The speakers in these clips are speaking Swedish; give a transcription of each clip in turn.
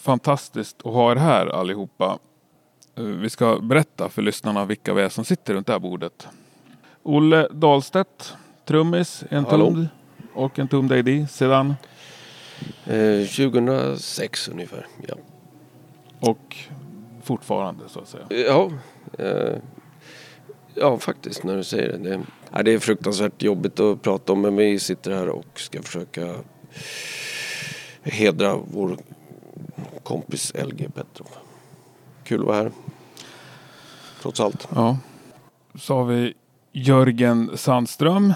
fantastiskt att ha er här allihopa. Eh, Vi ska berätta för lyssnarna vilka vi är som sitter runt det här bordet. Olle Dahlstedt, trummis, en tumd och en tumd AD sedan. Eh, 2006 ungefär. Ja, Och fortfarande så att säga. ja, eh, ja faktiskt när du säger det. Det, ja, det är fruktansvärt jobbigt att prata om men vi sitter här och ska försöka hedra vår kompis LG Petrov. Kul att vara här. Trots allt. Ja. Så har vi Jörgen Sandström.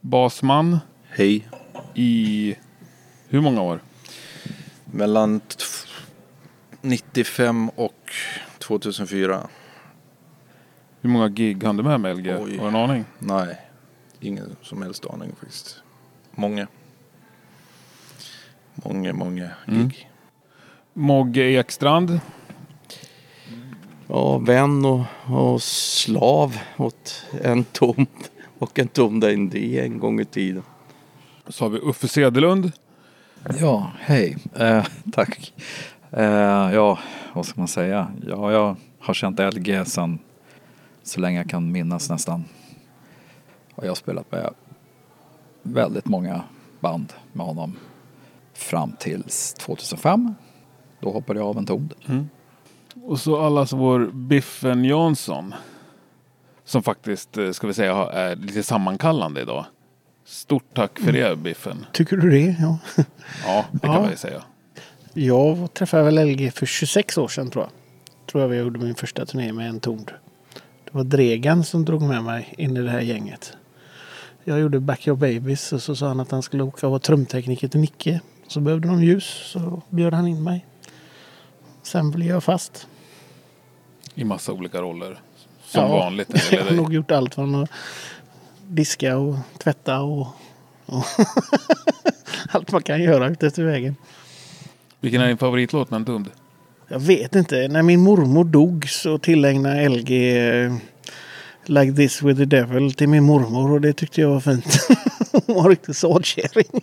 Basman Hej. i hur många år? Mellan t- 95 och 2004. Hur många gig hann du med med LG? Oj. Har du en aning? Nej, ingen som helst aning faktiskt. Många. Många, många gig. Mm. Mogge Ekstrand. Ja, vän och, och slav åt en tom och en tom D en gång i tiden. Så har vi Uffe Sedelund. Ja, hej. Eh, tack. Eh, ja, vad ska man säga? Ja, jag har känt LG sedan så länge jag kan minnas nästan. Och jag har spelat med väldigt många band med honom fram tills 2005. Då hoppade jag av en ton. Och så allas vår Biffen Jansson. Som faktiskt, eh, ska vi säga, är lite sammankallande idag. Stort tack för det Biffen. Tycker du det? Ja. Ja, det kan Ja. man ju säga. Jag träffade väl LG för 26 år sedan tror jag. Tror jag vi gjorde min första turné med en ton. Det var Dregan som drog med mig in i det här gänget. Jag gjorde Backyard Babies och så sa han att han skulle åka och vara trumtekniker till Nicke. Så behövde de ljus så bjöd han in mig. Sen blev jag fast. I massa olika roller. Som Ja, vanligt. Jag Eller har nog gjort allt från att diska och tvätta och, och allt man kan göra ute efter vägen. Vilken är din favoritlåt med en tumd? Jag vet inte. När min mormor dog så tillägnade LG eh, Like this with the devil till min mormor och det tyckte jag var fint. Hon var riktigt sådkärring.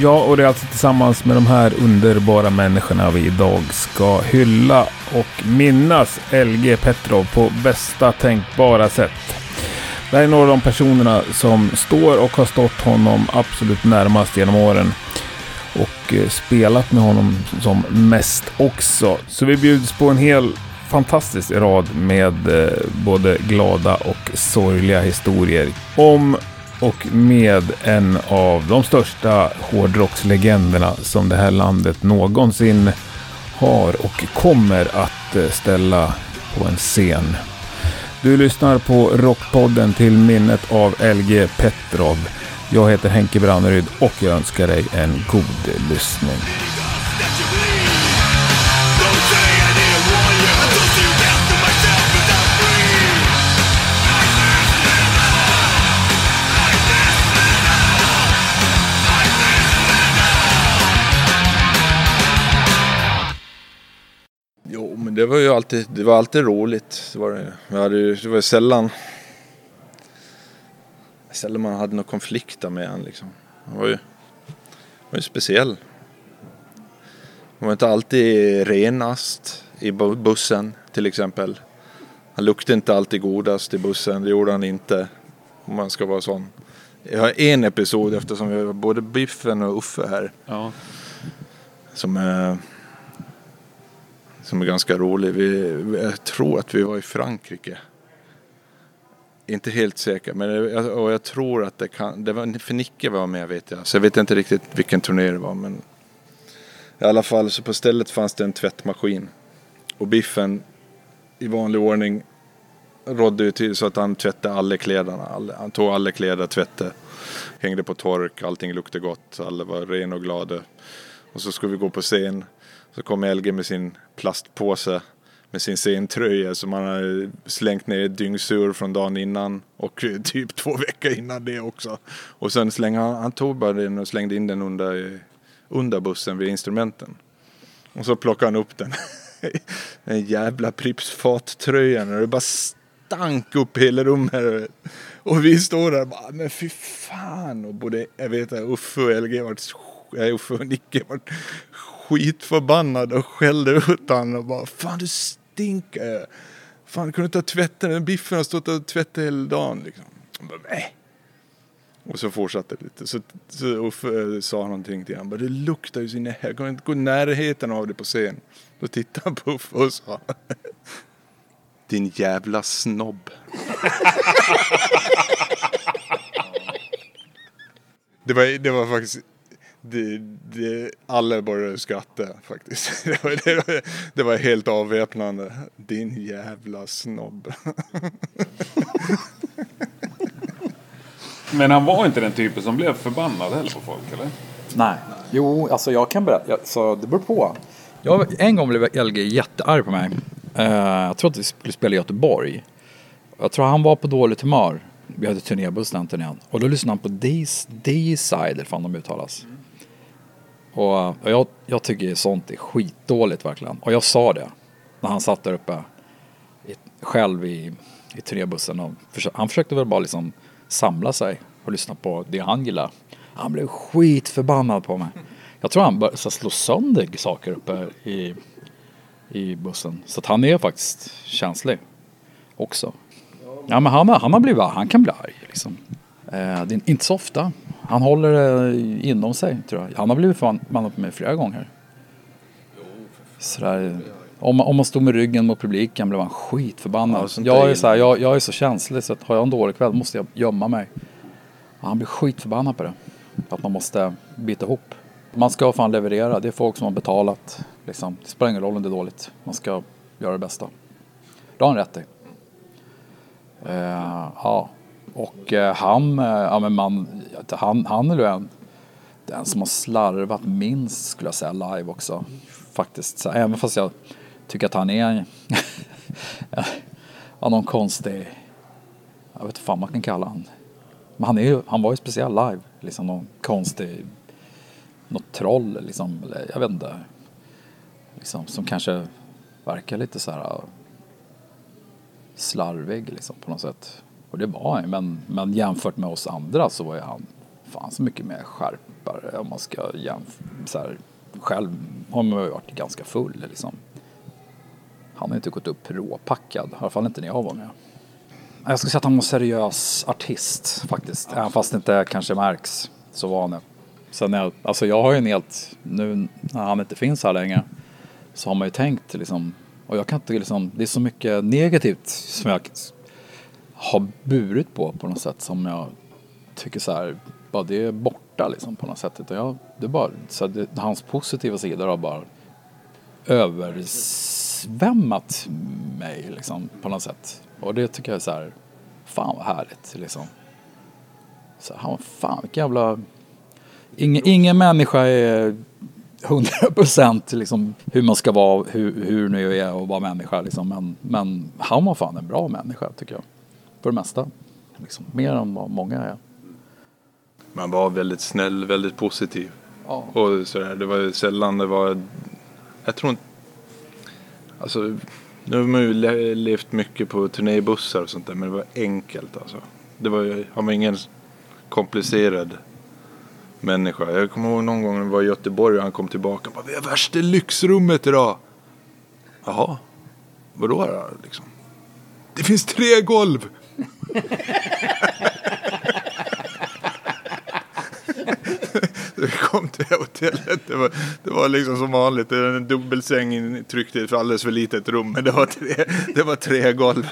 Ja, och det är alltså tillsammans med de här underbara människorna vi idag ska hylla och minnas LG Petrov på bästa tänkbara sätt. Det här är några av de personerna som står och har stått honom absolut närmast genom åren. Och eh, spelat med honom som mest också. Så vi bjuds på en hel fantastisk rad med eh, både glada och sorgliga historier om och med en av de största hårdrockslegenderna som det här landet någonsin har och kommer att eh, ställa på en scen. Du lyssnar på Rockpodden till minnet av LG Petrov. Jag heter Henke Branneryd och jag önskar dig en god lyssning. Det var ju alltid, det var alltid roligt. Det var, det. Hade ju, det var ju sällan, sällan man hade någon konflikt med han liksom. Han var ju, var ju speciell. Han var inte alltid renast i bu- bussen till exempel. Han luktade inte alltid godast i bussen, det gjorde han inte. Om man ska vara sån. Jag har en episod eftersom vi har både Biffen och Uffe här. Ja. Som är, som är ganska rolig. Vi, jag tror att vi var i Frankrike. Inte helt säker, men jag, och jag tror att det kan, det var, för Nicke var med vet jag. Så jag vet inte riktigt vilken turné det var men i alla fall så på stället fanns det en tvättmaskin. Och Biffen i vanlig ordning rådde ju till så att han tvättade alla kläderna. All, han tog alla kläder, tvättade, hängde på tork, allting luktade gott, alla var rena och glada. Och så skulle vi gå på scen. Så kom Elge med sin plastpåse med sin scentröja som han hade slängt ner i dyngsur från dagen innan och typ två veckor innan det också. Och sen slängde han, han tog bara den och slängde in den under, under bussen vid instrumenten. Och så plockade han upp den. Den jävla Pripps fattröjan och det bara stank upp hela rummet. Och vi står där och bara, men fy fan. Och både, jag vet att Uffe och LG vart, Uffe och Nicke vart skitförbannad och skällde ut honom och bara, fan du stinker. Fan kunde inte ha tvättat den biffen har stått och tvättat hela dagen liksom. Och bara, nej. Och så fortsatte det lite. Så, så Uffe eh, sa någonting till honom. Det luktar ju så här. Jag kan inte gå i närheten av det på scen. Då tittade han på Uffe och sa. Din jävla snobb. det, var, det var faktiskt. Det, det, alla började skratta faktiskt. Det var, det, var, det var helt avväpnande. Din jävla snobb. Men han var inte den typen som blev förbannad heller på folk eller? Nej. Jo, alltså jag kan berätta. Jag- Så det beror på. Jag, en gång blev LG jättearg på mig. Eh, jag tror att vi skulle spela i Göteborg. Jag tror han var på dåligt humör. Vi hade turnébuss den turnén. Och då lyssnade han på D-side, eller fan de uttalas. Och, och jag, jag tycker sånt är skitdåligt verkligen. Och jag sa det. När han satt där uppe i, själv i, i turnébussen. Och försö- han försökte väl bara liksom samla sig och lyssna på det han gillar. Han blev skitförbannad på mig. Jag tror han började slå sönder saker uppe i, i bussen. Så att han är faktiskt känslig också. Ja men han, han har blivit han kan bli arg liksom. Eh, det är inte så ofta. Han håller det inom sig tror jag. Han har blivit förbannad på mig flera gånger. Sådär, om, man- om man stod med ryggen mot publiken blev han skitförbannad. Ja, jag, är så här, jag, jag är så känslig så att har jag en dålig kväll måste jag gömma mig. Och han blir skitförbannad på det. Att man måste bita ihop. Man ska fan leverera. Det är folk som har betalat. Liksom. Det spelar ingen roll om det är dåligt. Man ska göra det bästa. Det har han rätt i. Eh, ja. Och eh, han, eh, ja, men man, han, han är ju en, den som har slarvat minst skulle jag säga live också. Faktiskt. Så, även fast jag tycker att han är ja, någon konstig, jag vet inte fan man kan kalla han. Men han, är ju, han var ju speciell live. Liksom någon konstig, något troll liksom. Eller jag vet inte. Liksom, som kanske verkar lite så här slarvig liksom på något sätt. Och det var han men, men jämfört med oss andra så var ju han fan så mycket mer skärpare om man ska jämföra. Själv har man ju varit ganska full liksom. Han har inte gått upp råpackad, i alla fall inte när jag var med. Jag skulle säga att han var en seriös artist faktiskt. Även fast det inte kanske märks så var han det. Sen jag, alltså jag har ju en helt, nu när han inte finns här längre så har man ju tänkt liksom, och jag kan inte liksom, det är så mycket negativt som jag har burit på på något sätt som jag tycker så här, bara det är borta liksom på något sätt. Utan jag, det är bara, så det, hans positiva sidor har bara översvämmat mig liksom på något sätt. Och det tycker jag är så här, fan vad härligt liksom. Så han, fan vilken jävla, ingen, ingen människa är hundra procent liksom hur man ska vara, hur, hur nu är och vara människa liksom. Men, men han var fan en bra människa tycker jag. För det mesta. Liksom, mer än vad många är. Man var väldigt snäll, väldigt positiv. Ja. Och sådär, det var ju sällan det var... Jag tror inte... Alltså, nu har man ju le- levt mycket på turnébussar och sånt där, men det var enkelt alltså. Det var han var ingen komplicerad människa. Jag kommer ihåg någon gång när vi var i Göteborg och han kom tillbaka och bara, vi har värsta lyxrummet idag. Jaha, vadå då liksom? Det finns tre golv! Vi kom till det hotellet. Det var, det var liksom som vanligt. Det var en dubbelsäng tryckt i ett alldeles för litet rum. Men det var tre, det var tre golv.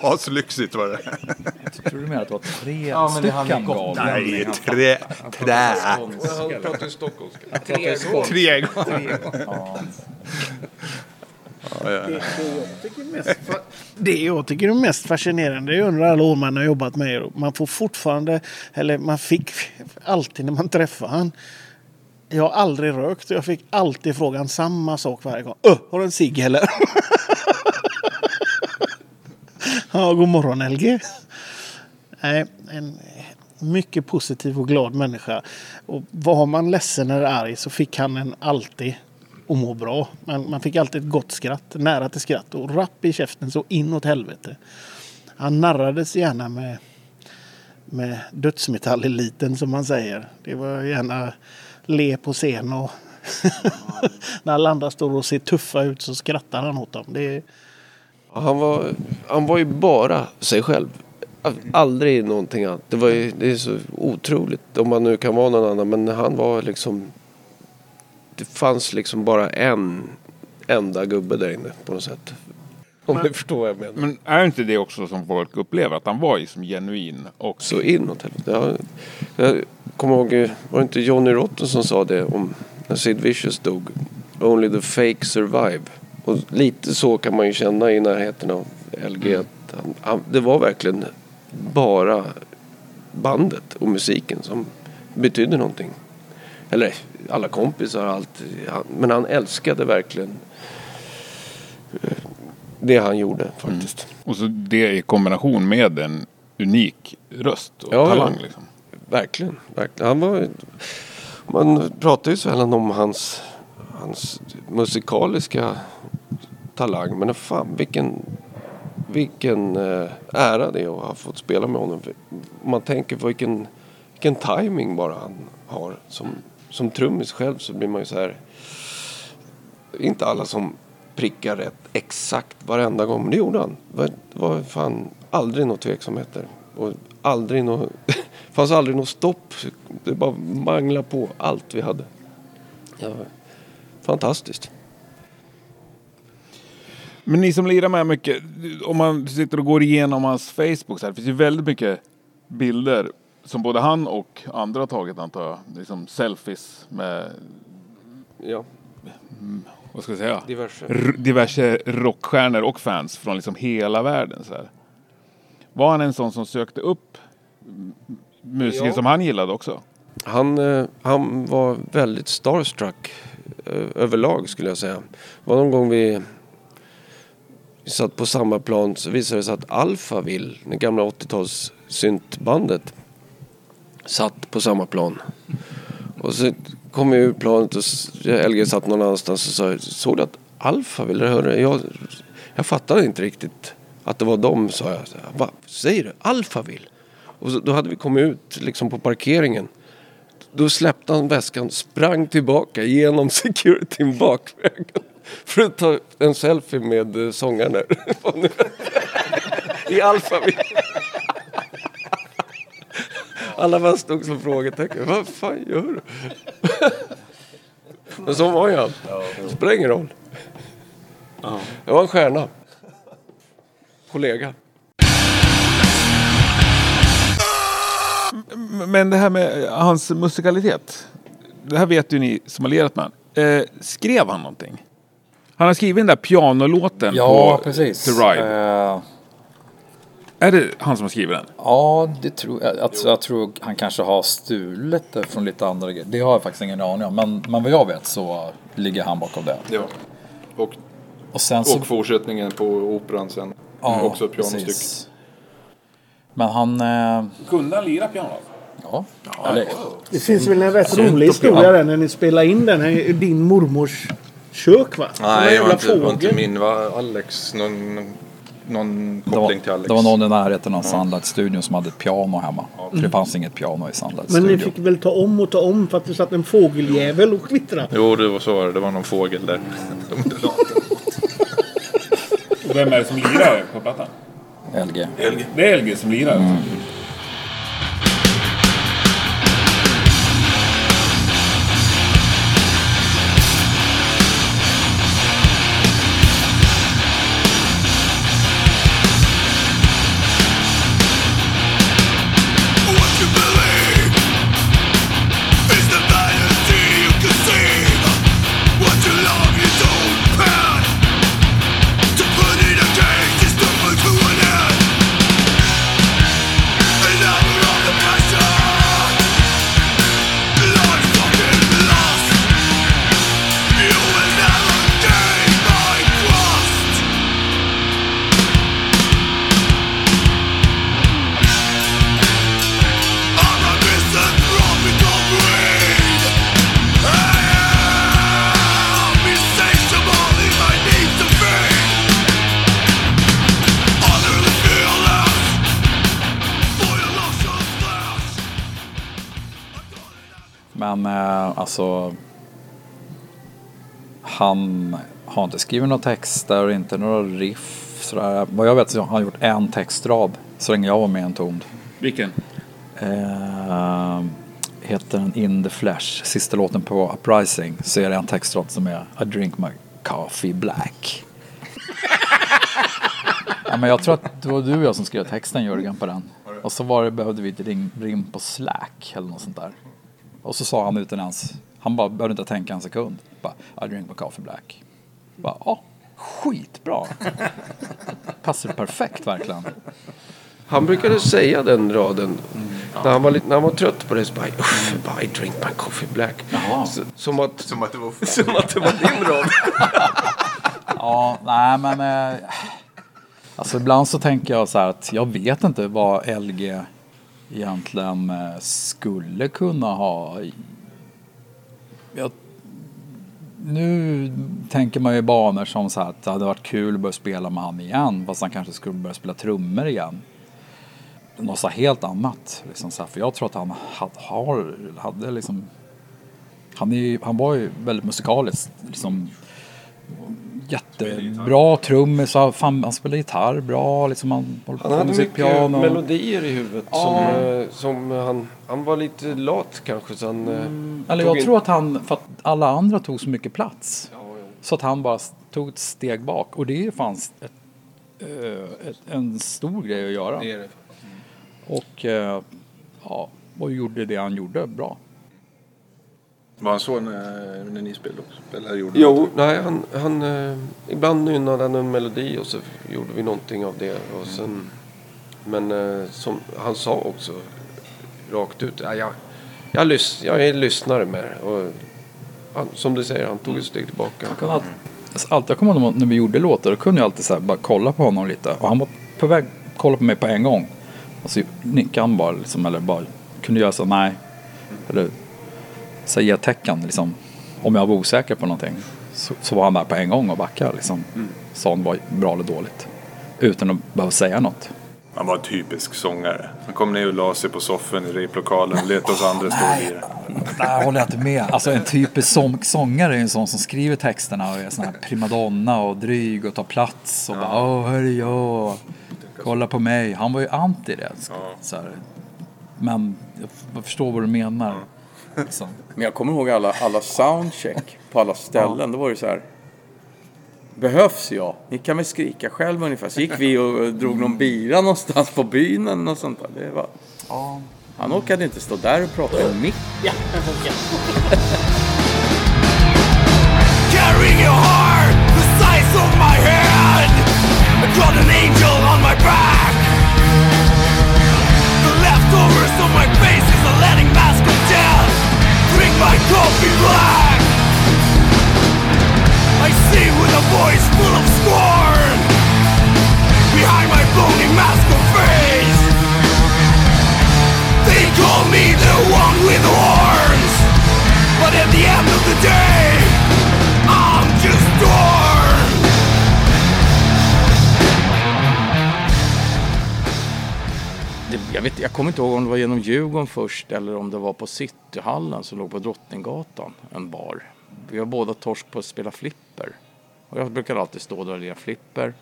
Aslyxigt var det. Tror du menar att det var tre Ja, stycken galningar? Nej, trä, trä. Han pratar ju stockholmska. Tre gånger. Ja. Ja, ja. Det, jag tycker mest, fa- det jag tycker är mest fascinerande är under alla år man har jobbat med er. Man får fortfarande, eller man fick alltid när man träffar han. Jag har aldrig rökt och jag fick alltid frågan samma sak varje gång. Öh, har du en cigg eller? ja, god morgon LG. Nej, en mycket positiv och glad människa. Och var man ledsen eller arg så fick han en alltid och må bra. Man, man fick alltid ett gott skratt, nära till skratt och rapp i käften så inåt helvete. Han narrades gärna med, med dödsmetalleliten som man säger. Det var gärna le på scen och när alla andra står och ser tuffa ut så skrattar han åt dem. Det, Han var, han var ju bara sig själv. Aldrig någonting annat. Det, var ju, det är så otroligt om man nu kan vara någon annan. Men han var liksom... Det fanns liksom bara en enda gubbe där inne på något sätt. Om ni förstår vad jag menar. Men är inte det också som folk upplever? Att han var liksom genuin och Så inåt helvete. Jag, jag kommer ihåg, var det inte Johnny Rotten som sa det om när Sid Vicious dog? Only the fake survive. Och lite så kan man ju känna i närheten av LG. Att han, han, det var verkligen bara bandet och musiken som betydde någonting. Eller alla kompisar och allt. Men han älskade verkligen eh, det han gjorde faktiskt. Och så det i kombination med en unik röst och Ja, talang. Liksom. Verkligen, verkligen. Han var, man pratar ju sällan om hans, hans musikaliska talang. Men fan vilken, vilken eh, ära det är att ha fått spela med honom. Man tänker på vilken, vilken timing bara han har. Som, som trummis själv så blir man ju så här. Inte alla som prickar rätt exakt varenda gång. Men det gjorde han. Det var, fan aldrig några tveksamheter. Och aldrig något, fanns aldrig något stopp. Det bara mangla på allt vi hade. Ja, fantastiskt. Men ni som lirar med mycket, om man sitter och går igenom hans Facebook så här, det finns ju väldigt mycket bilder som både han och andra har tagit antar jag. Liksom selfies med, Ja, vad ska jag säga, diverse. R- diverse rockstjärnor och fans från liksom hela världen. Så här. Var han en sån som sökte upp musiker Ja. som han gillade också? Han, eh, han var väldigt starstruck eh, överlag skulle jag säga. Det var någon gång vi, vi satt på samma plan så visade det sig att Alphaville, det gamla 80-tals syntbandet, satt på samma plan. Och så kom vi ur planet och LG satt någon annanstans och sa såg du att Alphaville, höra? jag, jag fattade inte riktigt att det var dem sa jag. Vad säger du? Alphaville? Och så, då hade vi kommit ut liksom på parkeringen. Då släppte han väskan, sprang tillbaka genom securityn bakvägen. För att ta en selfie med eh, sångaren där. I Alphaville. Alla bara stod som frågetecken. Vad fan gör du? Men så var ju han. Spelar ingen roll. Det var en stjärna. Kollega. Men det här med hans musikalitet. Det här vet ju ni som har lirat med honom. Eh, skrev han någonting? Han har skrivit den där pianolåten Ja, på precis. The Ride. Eh, Är det han som har skrivit den? ja, det tror jag. Alltså, jag tror han kanske har stulit det från lite andra grejer. Det har jag faktiskt ingen aning om. Men, men vad jag vet så ligger han bakom det. Ja. Och, Och sen så... och fortsättningen på operan sen. ja, också ett pianostycke. precis. Men han... Eh, Kunde han lira piano? ja, eller, det finns väl en rätt rolig historia där när ni spelar in den här din mormors kök va? Nej, det var inte, var inte min. Det var Alex. Någon, någon det, var, koppling till Alex. det var någon i närheten av Sandlight-studion som hade ett piano hemma. För det fanns inget piano i Men ni Sandlight-studion. fick väl ta om och ta om för att det satt en fågeljävel och kvittrade. Jo, det var så var det. Det var någon fågel där. Och vem är det som lirar på plattan? LG. Det är LG som lirar. Men alltså. Han har inte skrivit några texter, inte några riff. Sådär. Vad jag vet så har han gjort en textrad så länge jag var med i en ton. Vilken? Eh, heter den In the Flesh. Sista låten på Uprising så är det en textrad som är I drink my coffee black. ja, men jag tror att det var du och jag som skrev texten Jörgen på den. Och så var det, behövde vi ett rim, rim på slack eller något sånt där. Och så sa han utan ens, han bara behövde inte tänka en sekund. Bara, I drink my coffee black. Bara, ja, skitbra. Passar perfekt verkligen. Han brukade säga den raden. När, han var lite, när han var trött på det så bara, "Uff, bara I drink my coffee black. Så, som, att, Som att det var som att det var din rad. Ja, nej men. Eh, alltså ibland så tänker jag så här att jag vet inte vad LG egentligen eh, skulle kunna ha. Jag, nu tänker man ju i banor som så här att det hade varit kul att börja spela med han igen. Fast han kanske skulle börja spela trummor igen. Något så helt annat. Liksom så här, för jag tror att han hade, har, hade liksom. Han, är, han var ju väldigt musikalisk. Liksom, jättebra trummis. Han, fan, han spelar gitarr bra. Liksom, han håller Han hade mycket piano. melodier i huvudet. Ja. Som, eh, som han, han var lite lat kanske. Så han, eh, Eller tog jag in- tror att han, för att alla andra tog så mycket plats. Ja, ja. Så att han bara tog ett steg bak. Och det fanns ett, eh, ett, en stor grej att göra. Det det. Och eh, ja, och gjorde det han gjorde bra. Var han så när, när ni spelade också? Eller gjorde Jo, nej, han, han, eh, ibland nynnade han en melodi och så gjorde vi någonting av det. Och sen, men eh, som han sa också rakt ut, ja, jag, jag, lys, jag är lyssnare med. Och han, som du säger, han tog ett steg tillbaka. Jag, alltid, alltid, jag kommer ihåg när vi gjorde låtar, då kunde jag alltid så här, bara kolla på honom lite. Och han var på väg att kolla på mig på en gång. Och så nickade han bara, liksom, eller bara kunde göra så, nej. Eller så ge tecken, liksom. Om jag var osäker på någonting. Så, så var han där på en gång och backade, liksom. Sa om det var bra eller dåligt. Utan att behöva säga något. Han var en typisk sångare. Han kom ner och la sig på soffan i replokalen och lät oss andra stå och lira. Nej, håller jag inte med. Alltså en typisk sång, sångare är en sån som skriver texterna och är sån här primadonna och dryg och tar plats och bara åh, är jag. Kolla på mig. Han var ju anti det. Så här. Men jag förstår vad du menar. Liksom. Men jag kommer ihåg alla, alla soundcheck på alla ställen. Då var det så här. Behövs jag? Ni kan väl skrika själv ungefär. Så gick vi och drog någon bira någonstans på byn eller något sånt där. Det var... Han orkade inte stå där och prata i mick. Carrying your heart the size of my head. I got an angel on my back. Kommer inte ihåg om det var genom Djurgården först eller om det var på Cityhallen som låg på Drottninggatan, en bar. Vi var båda torsk på att spela flipper. Och jag brukade alltid stå där och lira flipper.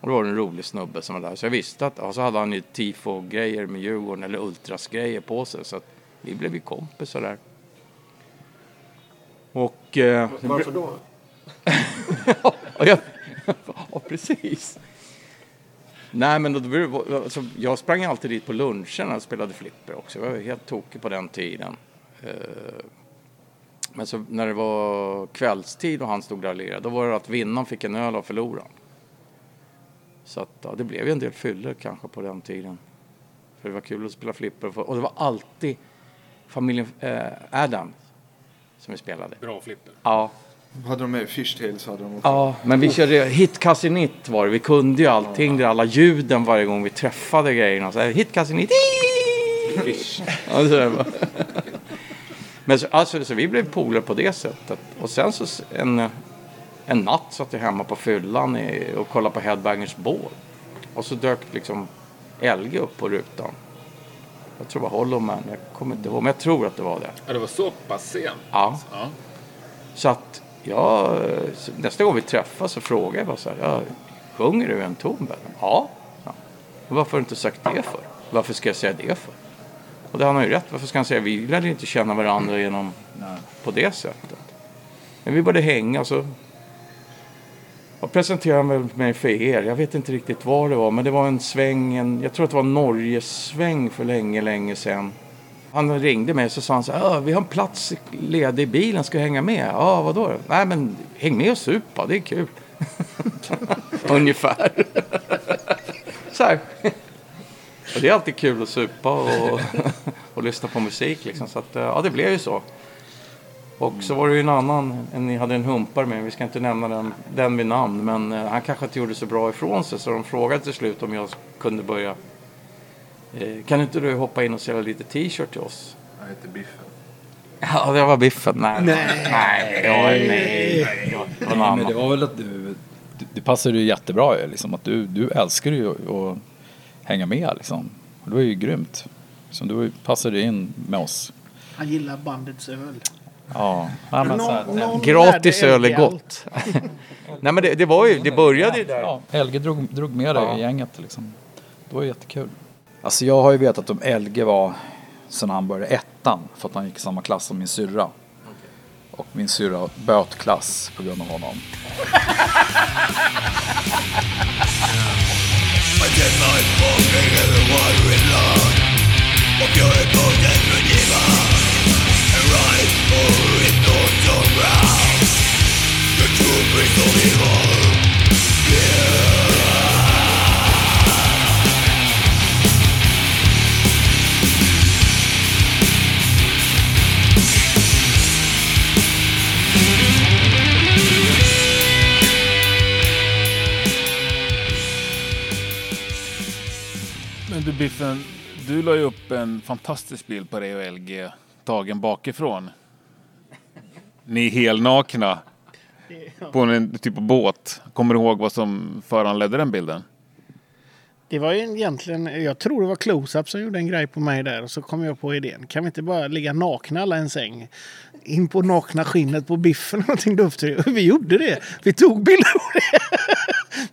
Och då var det en rolig snubbe som var där. Så jag visste att, och så hade han ju tifo-grejer med Djurgården eller ultras-grejer på sig. Så att vi blev ju kompisar där. Och... Eh, Varför då? Ja, jag, ja, precis. Nej, men då, alltså, jag sprang alltid dit på luncherna och spelade flipper också. Jag var helt tokig på den tiden. Eh, Men så när det var kvällstid och han stod där och lirade, då var det att vinnaren fick en öl av förloraren. Så att, ja, det blev ju en del fyller kanske på den tiden. För det var kul att spela flipper. Och det var alltid familjen eh, Adams som vi spelade. Bra flipper. Ja, Hade de med Fishtails hade de också. Ja, men vi körde Hitkasinit var det. Vi kunde ju allting, det alla ljuden varje gång vi träffade grejerna. Så här, Hitkasinit. Ja, så där bara. Men så, alltså, så vi blev polare på det sättet. Och sen så en, en natt satt jag hemma på fyllan i, och kollade på Headbangers Ball. Och så dök liksom LG upp på rutan. Jag tror det var Hollow Man. Jag kommer inte ihåg, men jag tror att det var det. Ja, det var så pass sent. Ja. Ja. Så att så nästa gång vi träffas så frågar jag bara så här. Ja, sjunger du en ton? Bellen?" Ja. ja. "Men Varför har du inte sagt det för? Varför ska jag säga det för? Och det har han ju rätt. Varför ska han säga vi lärde inte känna varandra genom på det sättet. Men vi började hänga så jag presenterade mig för er. Jag vet inte riktigt var det var. Men det var en sväng. En, jag tror att det var Norgesväng för länge, länge sedan. Han ringde mig och så sa han så här. Vi har en plats ledig i bilen. Ska du hänga med? Ja, vadå? Nej, men häng med och supa. Det är kul. Ungefär. så här. Och det är alltid kul att supa och, och lyssna på musik liksom. Så att, eh, ja, det blev ju så. Och så var det ju en annan, ni hade en humpare med, vi ska inte nämna den, den vid namn, men eh, han kanske inte gjorde så bra ifrån sig så de frågade till slut om jag kunde börja. Eh, kan inte du hoppa in och sälja lite t-shirt till oss? Jag heter Biffen. Ja, det var biffen. Nej, nej, nej, ja, nej, nej, det var Nej, men det var väl att du, det passade ju jättebra liksom att du, du älskar ju att att hänga med liksom. Och det var ju grymt. Så du passade in med oss. Han gillar bandets öl. Ja, ja men så här, Gratis öl är gott. Nej, men det, det var ju, det började ju där. Ja, LG drog, drog med dig Ja. i gänget liksom. Det var jättekul. Alltså jag har ju vetat om LG var sen han började ettan för att han gick i samma klass som min syrra. Och min syrra böt klass på grund av honom. Men du Biffen, du la ju upp en fantastisk bild på dig och LG tagen bakifrån. Ni är helnakna på en typ av båt. Kommer du ihåg vad som föranledde den bilden? Det var ju egentligen, jag tror det var Close-Up som gjorde en grej på mig där och så kom jag på idén. Kan vi inte bara ligga nakna alla i en säng? In på nakna skinnet på biffen och någonting duft. Vi gjorde det. Vi tog bilder på det.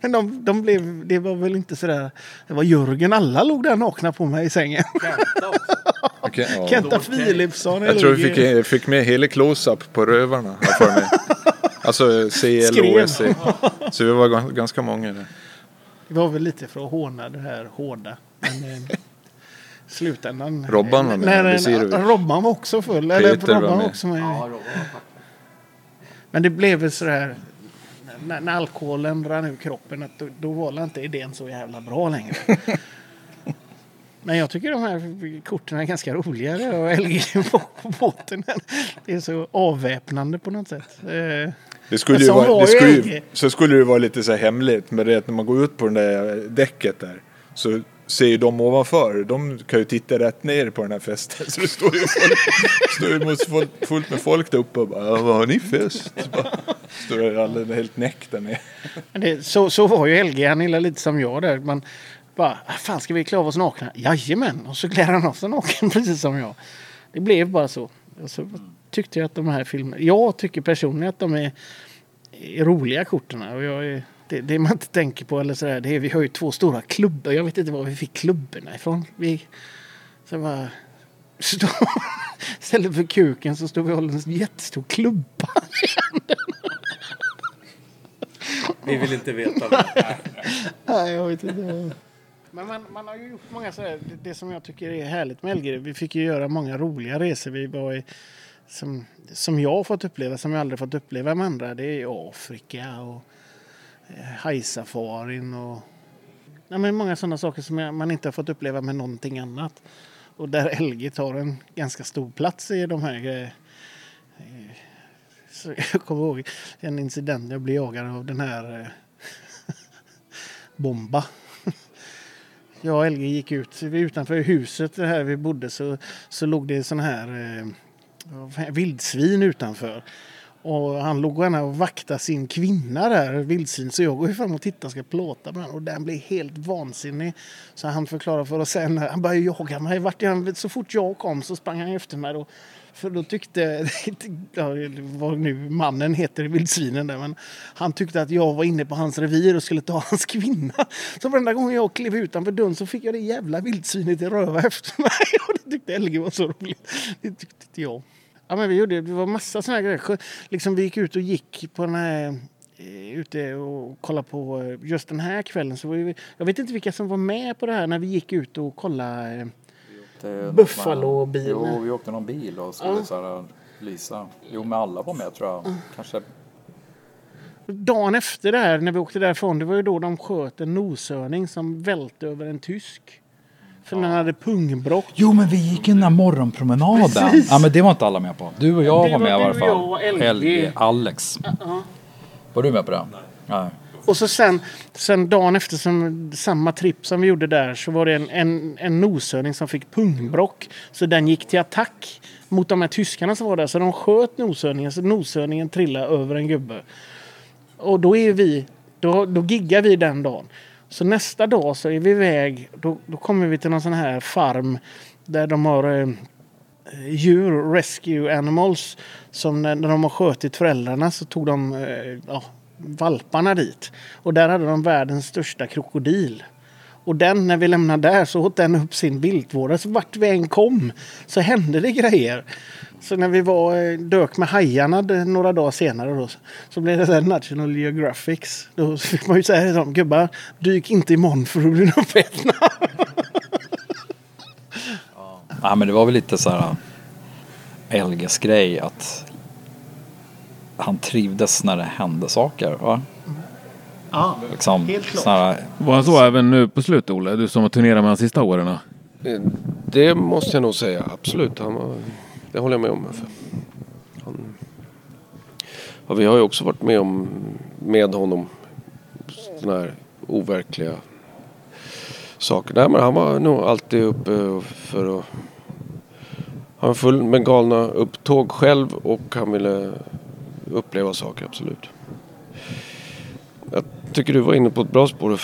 Men de, de blev, det var väl inte sådär. Det var Jörgen, alla låg där nakna på mig i sängen. Ja. Kenta Philipsson. Jag tror vi fick, fick med hela close-up på rövarna. för mig. Alltså CL och SC. Så vi var gan- ganska många där. Det var väl lite för att håna det här hårda. Men eh, slutändan. Robban var med, Nej, det nej? Robban var också full. Eller Peter var Robban var med. också med. Men det blev väl sådär. När, när alkoholen rann ur kroppen. Att då, då var inte idén så jävla bra längre. Men jag tycker de här korten är ganska roligare. Och LG på på båten. Det är så avväpnande på något sätt. Det skulle ju vara, var det skulle, ju- så skulle det vara lite så hemligt. Men det att när man går ut på det där däcket där. Så ser ju de ovanför. De kan ju titta rätt ner på den här festen. Så det står ju, folk, står ju fullt med folk där uppe och bara "Ja, vad har ni fest? Bara, står det alla helt näck där nere. Det, så, så var ju LG, han är lite som jag där. Man bara, "Ah, fan ska vi klä av oss nakna? Jajamän! Och så klär han av sig naken precis som jag. Det blev bara så. Och så tyckte jag att de här filmerna, jag tycker personligen att de är, är roliga korten. Och jag är, det, det man inte tänker på eller sådär, det är, vi har ju två stora klubbor. Jag vet inte var vi fick klubborna ifrån. Vi, så bara, stå, istället för kuken så stod vi och höll en jättestor klubba. Vi vill inte veta det. Nej, jag vet inte. Men man, man har ju gjort många sådär, det, det som jag tycker är härligt med LG, vi fick ju göra många roliga resor. Vi var i, som, som jag har fått uppleva, som jag aldrig fått uppleva med andra, det är Afrika och eh, hajsafarin och nej, men många sådana saker som man inte har fått uppleva med någonting annat. Och där LG tar en ganska stor plats i de här grejerna. Eh, eh, så jag kommer ihåg en incident när jag blev jagad av den här Bomba. Jag och LG gick ut utanför huset där vi bodde så, så låg det sån här eh, vildsvin utanför. Och han låg gärna och vaktade sin kvinna där, vildsvin. Så jag går fram och tittar och ska plåta med den. Och den blir helt vansinnig. Så han förklarar för oss sen, han började jaga mig. Vart jag, så fort jag kom så sprang han efter mig. Då. För då tyckte, ja, vad nu mannen heter, vildsvinen där, men han tyckte att jag var inne på hans revir och skulle ta hans kvinna. Så varenda gång jag klev utanför dörren så fick jag det jävla vildsvinet i röva efter mig. Och det tyckte LG var så roligt. Det tyckte inte jag. Ja, men vi gjorde, det var massa såna här grejer. Liksom vi gick ut och gick på den här eh, ute och kollade på eh, just den här kvällen. Så vi, jag vet inte vilka som var med på det här när vi gick ut och kollade. eh, Buffalo-bilen. Jo, vi åkte någon bil och skulle Ja. så här, lysa. Jo, men alla var med tror jag. Kanske. Dagen efter det här, när vi åkte därifrån, det var ju då de sköt en noshörning som välte över en tysk. För den hade pungbrock. Jo, men vi gick den där morgonpromenaden. Precis. Ja, men det var inte alla med på. Du och jag Det var var med i alla du, fall. jag och LG. Alex. Var du med på det? Nej. Och så sen, sen dagen efter som, samma tripp som vi gjorde där så var det en, en, en noshörning som fick pungbrock. Så den gick till attack mot de här tyskarna som var där. Så de sköt noshörningen så noshörningen trillade över en gubbe. Och då är vi, då, då giggar vi den dagen. Så nästa dag så är vi iväg, då, då kommer vi till någon sån här farm där de har eh, djur, rescue animals. Som när, när de har skjutit föräldrarna så tog de eh, ja, valparna dit. Och där hade de världens största krokodil. Och den, när vi lämnade där så åt den upp sin viltvårdare. Så vart vi än kom så hände det grejer. Så när vi var, eh, dök med hajarna några dagar senare då, så blev det så här National Geographics. Då fick man ju säga till dem, gubbar, dyk inte imorgon för då blir de uppätna. Ja, men det var väl lite så här eh, Elges grej att han trivdes när det hände saker. Va? Ja, Liksom, Helt klart. här, Var han så även nu på slutet Olle? Du som har turnerat med de sista åren? Det måste jag nog säga, absolut. Han var, det håller jag med om. Han, ja, vi har ju också varit med om med honom sådana här overkliga saker. Nej, men han var nog alltid uppe för att... Han var full med galna upptåg själv och han ville uppleva saker, absolut. Jag tycker du var inne på ett bra spår.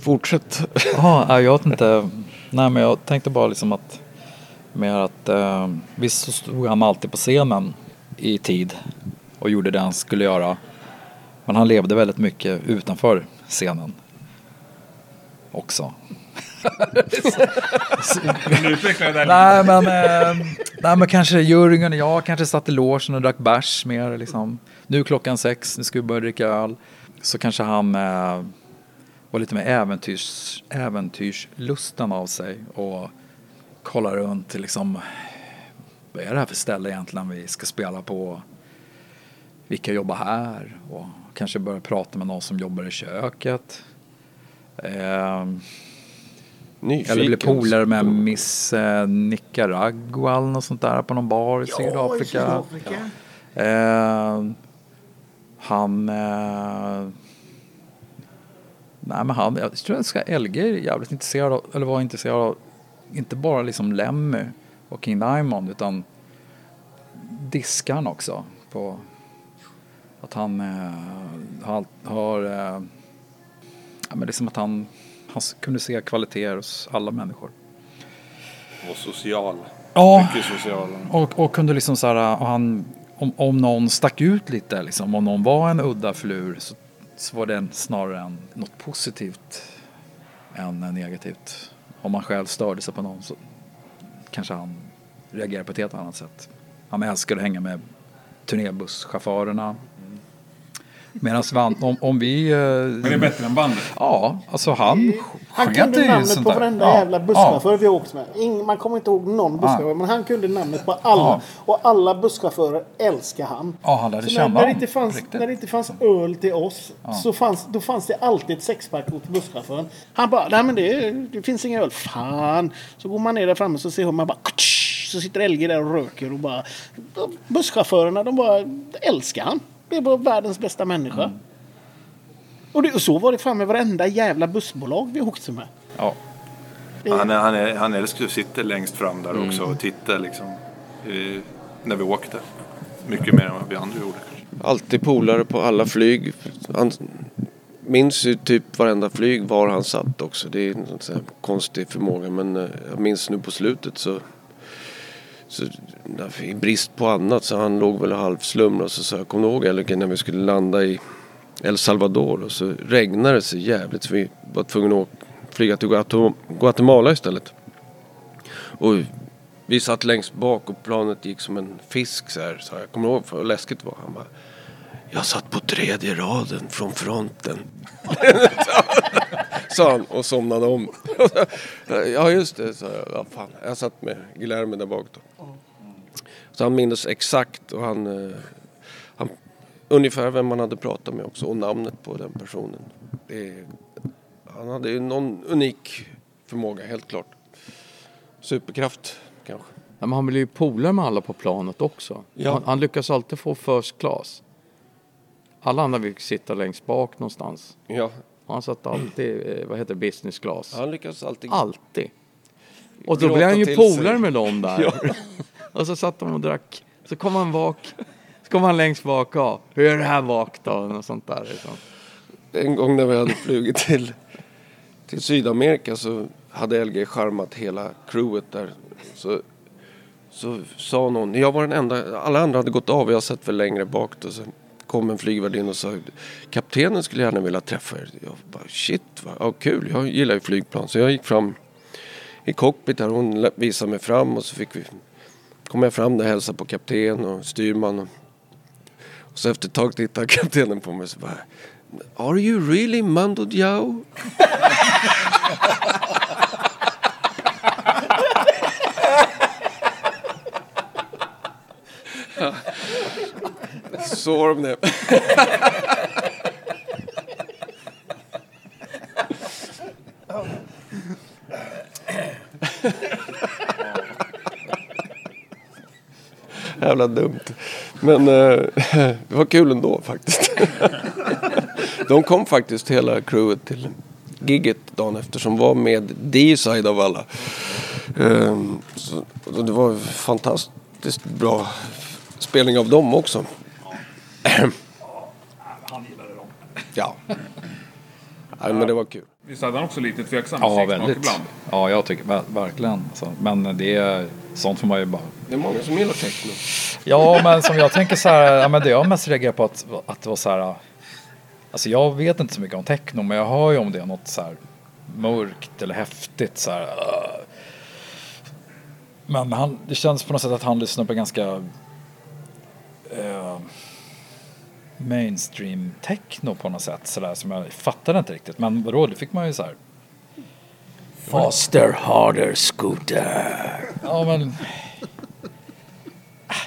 Fortsätt. Ja, jag vet inte. Nej, men jag tänkte bara liksom att mer att eh, visst så stod han alltid på scenen i tid och gjorde det han skulle göra. Men han levde väldigt mycket utanför scenen också nej, men, eh, nej men kanske Jörgen och jag kanske satt i logen och drack bärs mer liksom. Nu är klockan sex, nu ska vi börja dricka öl. Så kanske han eh, var lite mer äventyrs, äventyrslusten av sig och kollade runt liksom vad är det här för ställe egentligen vi ska spela på? Vilka jobbar här? Och kanske börja prata med någon som jobbar i köket. Eh, Nyfiken. eller bli polare med Miss eh, Nicaragua eller något sånt där på någon bar i Sydafrika. Eh, han... Eh, nej men han, jag tror att ska LG är jävligt intresserad av, eller var intresserad av, inte bara liksom Lemmy och King Diamond utan diskan också. På att han eh, har, har eh, ja, men det är som att han, han kunde se kvaliteter hos alla människor. Och social. Ja, Mycket social. och, och kunde liksom så här, och han, om, om någon stack ut lite, liksom, om någon var en udda flur så, så var det snarare en, något positivt än negativt. Om man själv störde sig på någon så kanske han reagerade på ett helt annat sätt. Han älskade att hänga med turnébusschaufförerna. Medan Svant, om, om vi... eh, Men det är bättre än bandet. Ja, alltså han Han kunde namnet på varenda Ja, jävla busschaufför vi åkt med. Ing, man kommer inte ihåg någon busschaufför, men han kunde namnet på alla. Ja. Och alla busschaufförer älskar han. Ja, han lärde känna när, när, det inte fanns, riktigt. när det inte fanns öl till oss så fanns, då fanns det alltid ett sexpack åt busschauffören. Han bara, nej men det, det finns inga öl. Fan. Så går man ner där framme så ser man bara så sitter LG där och röker och bara busschaufförerna de bara älskar han. Det är bara världens bästa människa. Mm. Och, det, och så var det fan med varenda jävla bussbolag vi åkte med. Ja. Han, är, han, är, han älskar att sitta längst fram där Mm. också och titta liksom. eh, när vi åkte. mycket mer än vad vi andra gjorde. Alltid polare på alla flyg. Han minns ju typ varenda flyg var han satt också. Det är en konstig förmåga men eh, jag minns nu på slutet så, så i brist på annat så han låg väl halvslumrad och så sa jag, kommer du ihåg Elke när vi skulle landa i El Salvador och så regnade det så jävligt så vi var tvungna att flyga till Guatemala istället. Och vi satt längst bak och planet gick som en fisk så här. Så jag kommer ihåg vad läskigt det var. Han bara, jag satt på tredje raden från fronten. sa han och somnade om. ja just det, sa jag. Ja, fan. Jag satt med Guillermo där bak då. Så han minns exakt och han, eh, han ungefär vem man hade pratat med också och namnet på den personen. Det, han hade ju någon unik förmåga, helt klart. Superkraft kanske. Ja, men han blev ju polare med alla på planet också. Ja. Han, han lyckas alltid få first class. Alla andra fick sitta längst bak någonstans. Ja, Han satt alltid, eh, vad heter business class. han lyckas alltid. Alltid. Och då blev han ju polare med dem där. och så satt de och drack. Så kom han bak. Så kom han längst bak. Ja. Hur är det här bak då? Och sånt där. Liksom. En gång när vi hade flugit till, till Sydamerika så hade LG charmat hela crewet där. Så, så sa någon, jag var den enda, alla andra hade gått av, jag satt väl längre bak då. Så kom en flygvärdinna och sa, kaptenen skulle gärna vilja träffa er. Jag bara, shit vad ja, kul, jag gillar ju flygplan. Så jag gick fram i cockpit där, hon visade mig fram och så fick vi, kom jag fram där och hälsade på kapten och styrman. Och, och så efter ett tag tittade kaptenen på mig och så bara, Are you really Mando Diao? Så var de det. Jävla dumt. Men eh, det var kul ändå faktiskt. De kom faktiskt hela crewet till gigget dagen efter som var med D-side av alla. Eh, så, det var fantastiskt bra spelning av dem också. Han gillade Ja. Nej, men det var kul. Visst hade han också lite tveksam Ja, väldigt. ibland? Ja, jag tycker ver- verkligen. Så, men det är sånt får man ju bara... Det är många som gillar techno. Ja, men som jag tänker så här, ja, men det jag mest reagerar på att, att det var så här. Alltså jag vet inte så mycket om techno, men jag hör ju om det är något så här mörkt eller häftigt så här. uh. Men han, det känns på något sätt att han lyssnar på ganska eh, mainstream techno på något sätt så där som jag fattade inte riktigt. Men vadå, det fick man ju så här. Faster, harder, scooter. Ja men. Äh,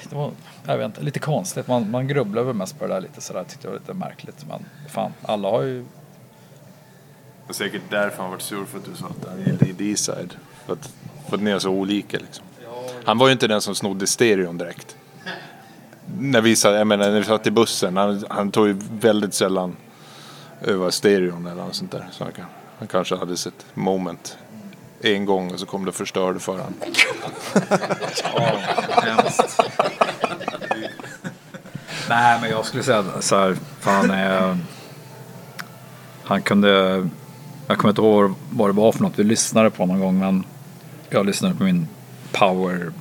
Det var, jag vet inte, lite konstigt. Man, man grubblar väl mest på det där lite sådär. Tyckte det var lite märkligt. Men fan, alla har ju. Det är säkert därför han varit sur för att du sa att han gillade D-side. För att, för att ni är så olika liksom. Han var ju inte den som snodde stereon direkt. När vi satt, jag menar, när vi satt i bussen, han, han tog ju väldigt sällan över stereon eller något sånt där. Så han, han kanske hade sett moment en gång och så kom det och förstörde för honom. Hemskt. Nej men jag skulle säga så här. Fan, eh, han kunde. Jag kommer inte ihåg vad det var för något vi lyssnade på någon gång. Men jag lyssnade på min power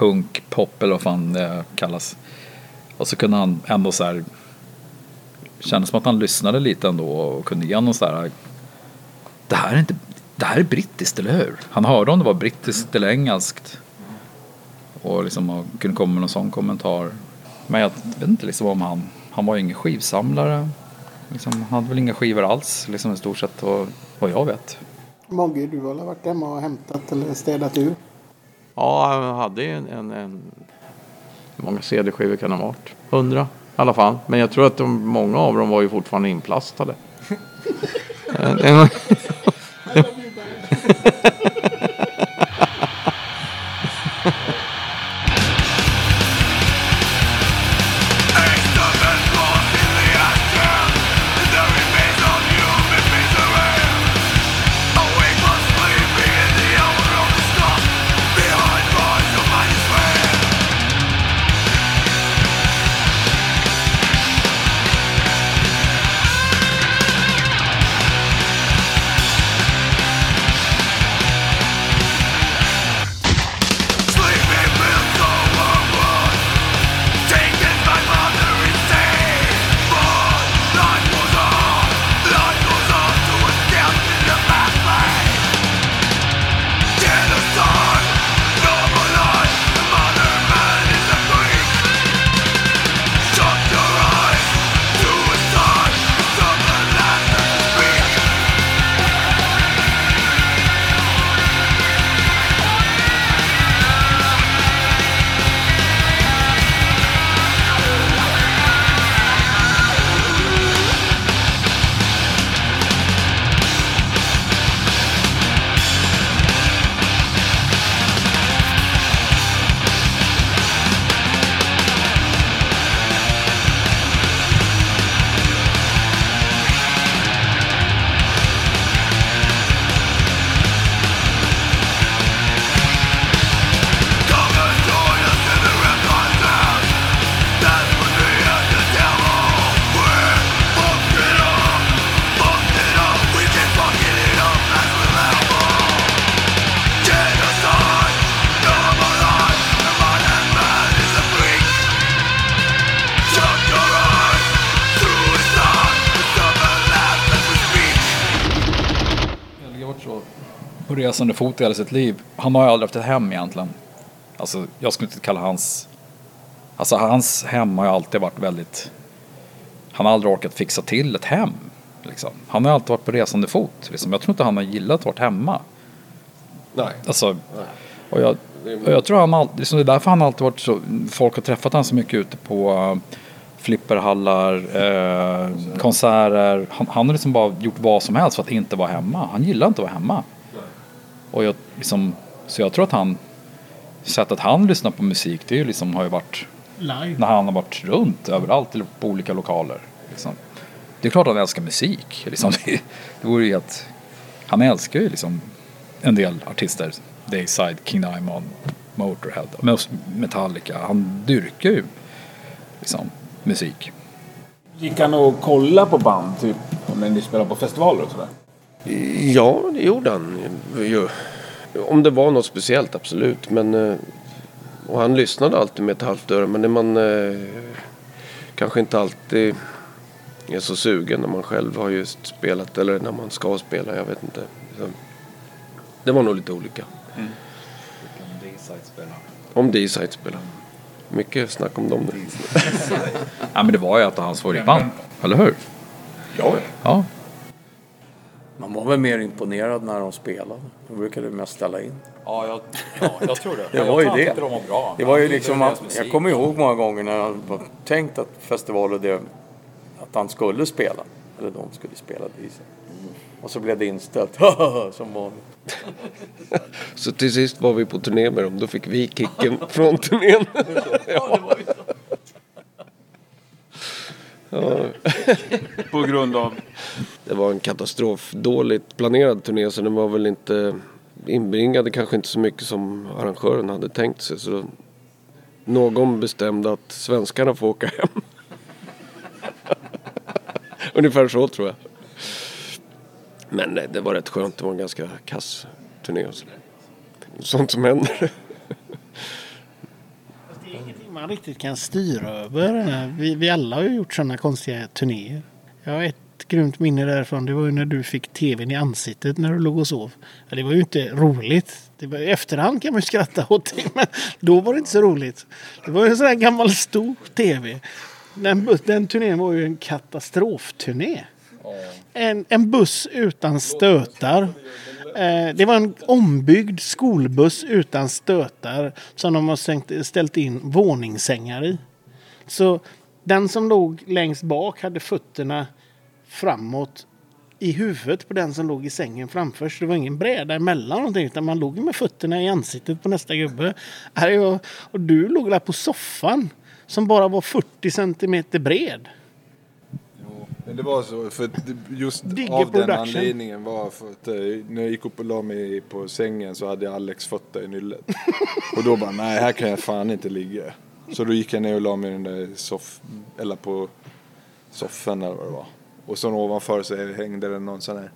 punk pop eller vad fan det kallas. Och så kunde han ändå så här. Kändes som att han lyssnade lite ändå och kunde ge någon så här. Det här är inte. Det här är brittiskt, eller hur? Han hörde om det var brittiskt eller engelskt. Och liksom och kunde komma med någon sån kommentar. Men jag vet inte liksom om han, han var ju ingen skivsamlare. Liksom, han hade väl inga skivor alls liksom i stort sett vad jag vet. Mogge, du har väl varit hemma och hämtat eller städat ur? Ja, han hade en, en, en... Hur många CD-skivor kan det ha varit? Hundra i alla fall. Men jag tror att de, många av dem var ju fortfarande inplastade. resande fot i hela sitt liv. Han har ju aldrig haft ett hem egentligen. Alltså jag skulle inte kalla hans... Alltså hans hem har ju alltid varit väldigt... Han har aldrig orkat fixa till ett hem. Liksom. Han har alltid varit på resande fot. Liksom. Jag tror inte han har gillat att vara hemma. Nej. Alltså, och jag, och jag tror han alltid, liksom det är därför han alltid varit så, folk har träffat han så mycket ute på uh, flipperhallar, uh, konserter. Han, han har liksom bara gjort vad som helst för att inte vara hemma. Han gillar inte att vara hemma. Och jag, liksom, så jag tror att han, sättet han lyssnar på musik, det är ju liksom, har ju varit Live. när han har varit runt överallt på olika lokaler. Liksom. Det är klart att han älskar musik. Liksom. Det, det vore ju helt... Han älskar ju liksom en del artister. Dayside, King Diamond, Motorhead, Metallica. Han dyrkar ju liksom musik. Gick han och kolla på band typ när ni spelade på festivaler och sådär? Ja, det gjorde han ju. Om det var något speciellt, absolut. Men, eh, och han lyssnade alltid med ett halvt öra. Men det man eh, kanske inte alltid är så sugen när man själv har just spelat. Eller när man ska spela, jag vet inte. Så, det var nog lite olika. Om D-side spelar. Mycket snack om dem nu. Ja men det var ju ett av hans favoritband. Eller hur? Ja, Ja. Man var väl mer imponerad när de spelade. De brukade mest ställa in. Ja, jag, ja, jag tror det. Det var ju det. de var bra. Det var ju liksom, att, jag kommer ihåg många gånger när han tänkt att festivalen, det, att han skulle spela. Eller de skulle spela det i sig. Och så blev det inställt. Som vanligt. Så till sist var vi på turné med dem. Då fick vi kicken från turnén. På grund av? Det var en katastrof. Dåligt planerad turné så den var väl inte inbringade kanske inte så mycket som arrangören hade tänkt sig. Så någon bestämde att svenskarna får åka hem. Ungefär så tror jag. Men nej, det var rätt skönt. Det var en ganska kass turné och sådär. Sånt som händer. Man riktigt kan styra över. Vi, vi alla har ju gjort sådana konstiga turnéer. Jag har ett grymt minne därifrån. Det var ju när du fick tvn i ansiktet när du låg och sov. Ja, det var ju inte roligt. Det var, I efterhand kan man ju skratta åt det. Men då var det inte så roligt. Det var ju en sån här gammal stor tv. Den, den turnén var ju en katastrofturné. En, en buss utan stötar. Eh, det var en ombyggd skolbuss utan stötar som de har ställt in våningssängar i. Så den som låg längst bak hade fötterna framåt i huvudet på den som låg i sängen framför. Så det var ingen bräda emellan någonting utan man låg med fötterna i ansiktet på nästa gubbe. Och du låg där på soffan som bara var 40 centimeter bred. Men det var så, för just Digger av den anledningen var för att eh, när jag gick upp och la mig på sängen så hade jag Alex fötter i nyllet. och då bara, nej här kan jag fan inte ligga. Så då gick jag ner och la mig i den där soff, eller på soffan eller vad det var. Och så ovanför så hängde det någon sån här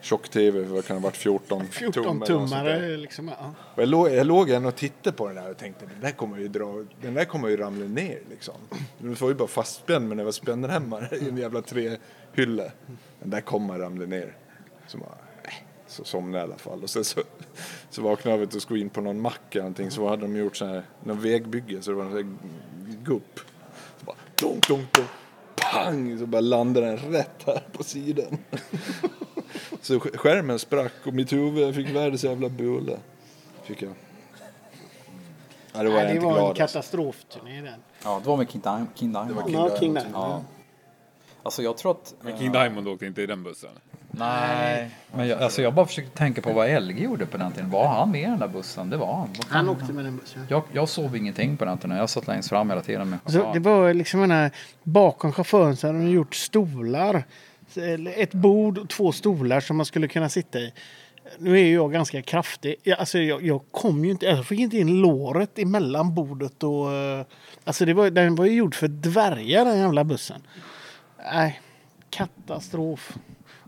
tjock-tv, vad kan det ha varit, 14, 14 tum eller något sånt där. tummare liksom. Ja. Och jag, låg, jag låg och tittade på den där och tänkte den där kommer ju dra, den där kommer ju ramla ner liksom. Den var ju bara fastspänd men det var spännremmar i en jävla trähylla. Den där kommer ramla ner. Så, bara, äh, så somnade jag i alla fall. Och sen så, så vaknade jag jag skulle in på någon mack eller någonting så hade de gjort sån här, någon vägbygge så det var en sån här gupp. Så bara dunk, dunk, dunk. Pang! Så bara landade den rätt här på sidan. Så sk- skärmen sprack och mitt huvud fick världens jävla bula. Fick jag. Ja, det var Nej, det var en glad alltså. katastrofturné den. Ja, det var med King, Dime, King Diamond. Ja, King Diamond. Ja. Alltså jag tror att... Men King Diamond åkte inte i den bussen. Nej. Men jag, alltså jag bara försökte tänka på vad LG gjorde på den tiden. Var han med i den där bussen? Det var han. Fan- Han åkte med den bussen. Jag, jag sov ingenting på den tiden. Jag satt längst fram hela tiden med Så det var liksom en här, bakom chauffören så hade de gjort stolar. Ett bord och två stolar som man skulle kunna sitta i. Nu är ju jag ganska kraftig. Jag, alltså jag, jag kom ju inte, jag fick inte in låret emellan bordet och... Eh, alltså det var, den var ju gjord för dvärgar den jävla bussen. Nej, katastrof.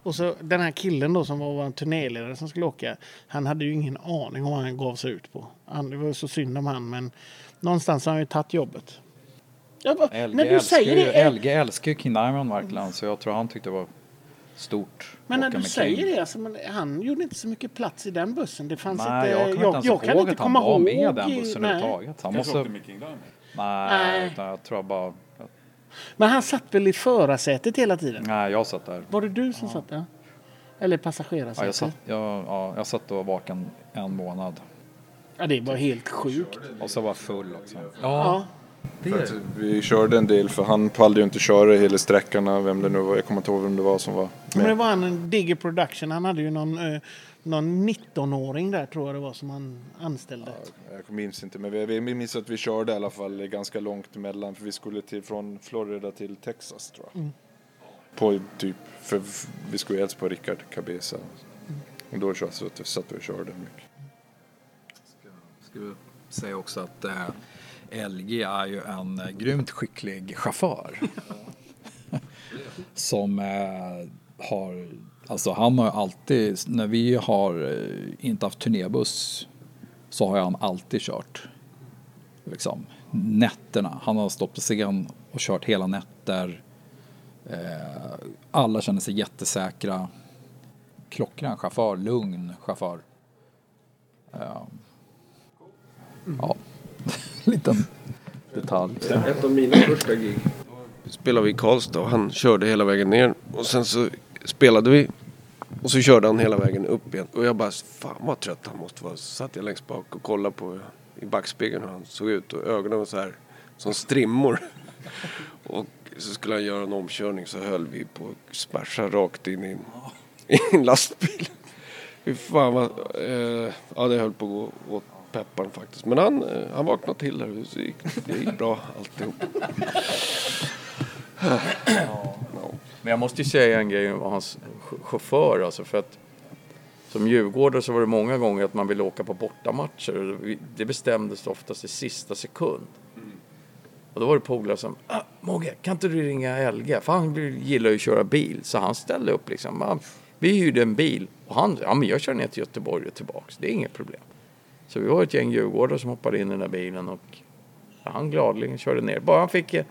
Och så den här killen då som var vår turnéledare som skulle åka. Han hade ju ingen aning om vad han gav sig ut på. Han, det var ju så synd om han men någonstans har han ju tagit jobbet. Jag bara, LG, när du säger ju, det. LG älskar ju King Diamond verkligen. Så jag tror han tyckte det var stort. Men när du säger King. det, alltså, men han gjorde inte så mycket plats i den bussen. Det fanns Nej, inte... jag kommer inte ens jag kan ihåg inte att han komma var ihåg... med den i- bussen nej. överhuvudtaget. Han måste... med King Diamond. Nej, Nej. utan jag tror jag bara... Men han satt väl i förarsätet hela tiden? Nej, jag satt där. Var det du som satt där? Eller Ja, passagerarsätet? jag, satt, jag, ja, jag satt och var vaken en månad. Ja, det var helt sjukt. Och så var jag full också. Ja. För att vi körde en del för han pallade ju inte köra hela sträckan. Vem det nu var. Jag kommer inte ihåg vem det var som var Men det med. var han en Digger Production. Han hade ju någon, eh, någon 19-åring där tror jag det var som han anställde. Jag minns inte men vi, minns att vi körde i alla fall ganska långt emellan. För vi skulle till, från Florida till Texas tror jag. På typ, för vi skulle hälsa på Rickard Cabeza. Och då satt vi- och körde mycket. Ska vi säga också att eh, LG är ju en eh, grymt skicklig chaufför. Som eh, har, alltså han har ju alltid, när vi har eh, inte haft turnébuss så har han alltid kört. Liksom nätterna. Han har stått på scen och kört hela nätter. Eh, alla känner sig jättesäkra. Klockren chaufför, lugn chaufför. Eh, Ja, liten detalj. Ett av mina första gig spelade vi i Karlstad och han körde hela vägen ner. Och sen så spelade vi och så körde han hela vägen upp igen. Och jag bara, fan vad trött han måste vara. Så satt jag längst bak och kollade på i backspegeln hur han såg ut och ögonen var så här som strimmor. Och så skulle han göra en omkörning så höll vi på att smasha rakt in i en, i en lastbil. Fy fan vad, eh, ja det höll på att gå åt pepparn faktiskt. Men han, eh, han vaknade till där så gick, det gick bra alltihop. Men jag måste ju säga en grej om hans ch- chaufför alltså för att som djurgårdare så var det många gånger att man ville åka på bortamatcher det bestämdes oftast i sista sekund. Och då var det polare som, ah, Mogge, kan inte du ringa LG? För han gillar ju att köra bil. Så han ställde upp liksom. "Ah, Vi hyrde en bil och han, ja men jag kör ner till Göteborg och tillbaks. Det är inget problem. Så vi var ett gäng djurgårdare som hoppade in i den där bilen och han gladeligen körde ner. Bara han fick eh,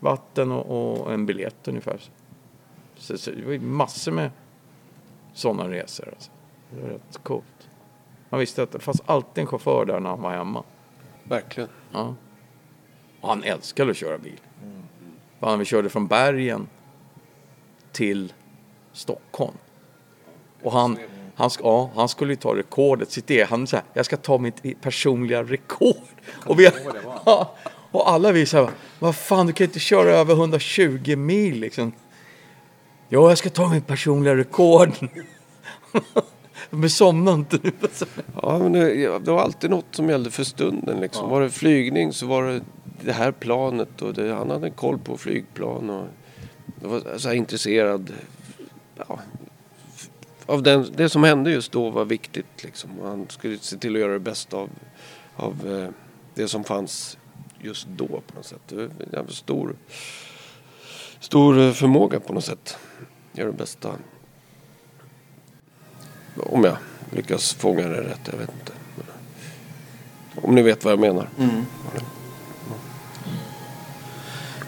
vatten och, och en biljett ungefär. Så, så det var ju massor med sådana resor. Alltså. Det var rätt coolt. Man visste att det fanns alltid en chaufför där när han var hemma. Verkligen. Ja. Och han älskade att köra bil. För han vi körde från bergen till Stockholm. Och han, han, ja, han skulle ju ta rekordet, sitt eget. Han sa jag ska ta mitt personliga rekord. Och, vi, ja, och alla vi sa, vad fan du kan inte köra över 120 mil liksom. Ja, jag ska ta mitt personliga rekord. Men somna inte nu. Ja, men det, ja, det var alltid något som gällde för stunden. Liksom. Var det flygning så var det det här planet och det, han hade koll på flygplan och var så här intresserad. Ja, av den, det som hände just då var viktigt. Liksom. Han skulle se till att göra det bästa av, av eh, det som fanns just då på något sätt. Det var stor, stor eh, förmåga på något sätt. Göra det bästa. Om jag lyckas fånga det rätt, jag vet inte. Om ni vet vad jag menar.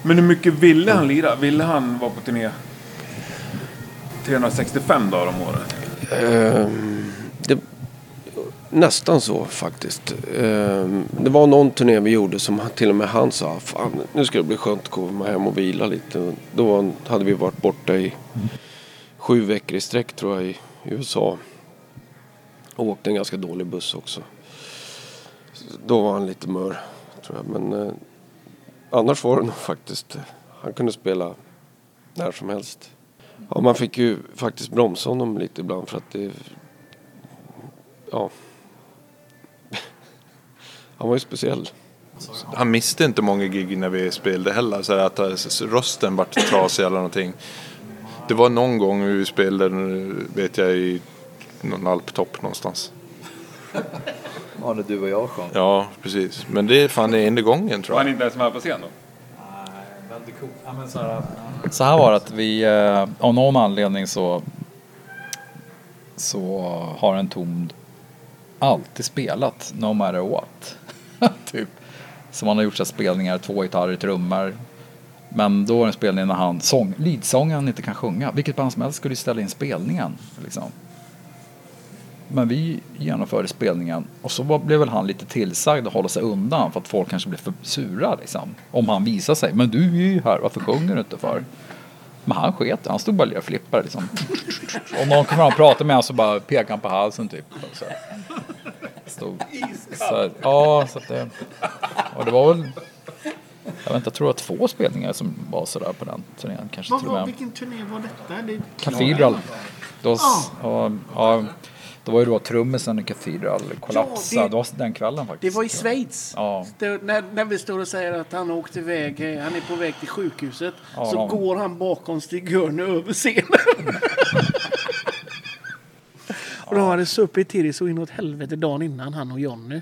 Men hur mycket ville han lira? Ville han vara på turné 365 dagar om året? Ehm, det, nästan så faktiskt. Ehm, det var någon turné vi gjorde som till och med han sa Fan, nu ska det bli skönt att komma hem och vila lite. Då hade vi varit borta i sju veckor i sträck tror jag i, USA. Och åkte en ganska dålig buss också. Då var han lite mör tror jag. Men eh, annars var det nog faktiskt. Eh, han kunde spela när som helst. Ja, man fick ju faktiskt bromsa honom lite ibland för att det... Ja. Han var ju speciell. Han miste inte många gig när vi spelade heller. Så att rösten vart trasig eller någonting. Det var någon gång vi spelade, vet jag, i någon alptopp någonstans. Ja, när du och jag sjöng. Ja, precis. Men det är fan det enda gången tror Var han jag. inte ens med på scen då? Väldigt coolt. Ja, men så, här, var det att vi, eh, av någon anledning så, så har en tom alltid spelat no matter what. typ. Så man har gjort så här spelningar, två gitarrer, trummor, Men då var det en spelning när han, sång, leadsångaren inte kan sjunga. Vilket band som helst skulle ju ställa in spelningen. Liksom. Men vi genomförde spelningen och så var, blev väl han lite tillsagd att hålla sig undan för att folk kanske blev för sura liksom. Om han visar sig. Men du är ju här, varför sjunger du inte för? Men han sket han stod bara och flippar liksom. Om någon kommer fram och pratar med honom så bara pekade han på halsen typ. Och Så. Stod, så, ja, så att det, och det var väl, jag vet inte, jag tror var två spelningar som var sådär på den turnén. Kanske Vad till och med. vilken turné var detta? Det, Cathedral. Då, ja, ja, då var ju då trummisen i Cathedral kollapsade. Ja, det... det- var den kvällen det faktiskt. var i Schweiz. Ja. Det, när, när vi står och säger att han åkte iväg, eh, han är på väg till sjukhuset. Ja, så de- går han bakom Stig-Görne över scenen. och de hade supit till det så inåt helvete dagen innan, han och Jonny.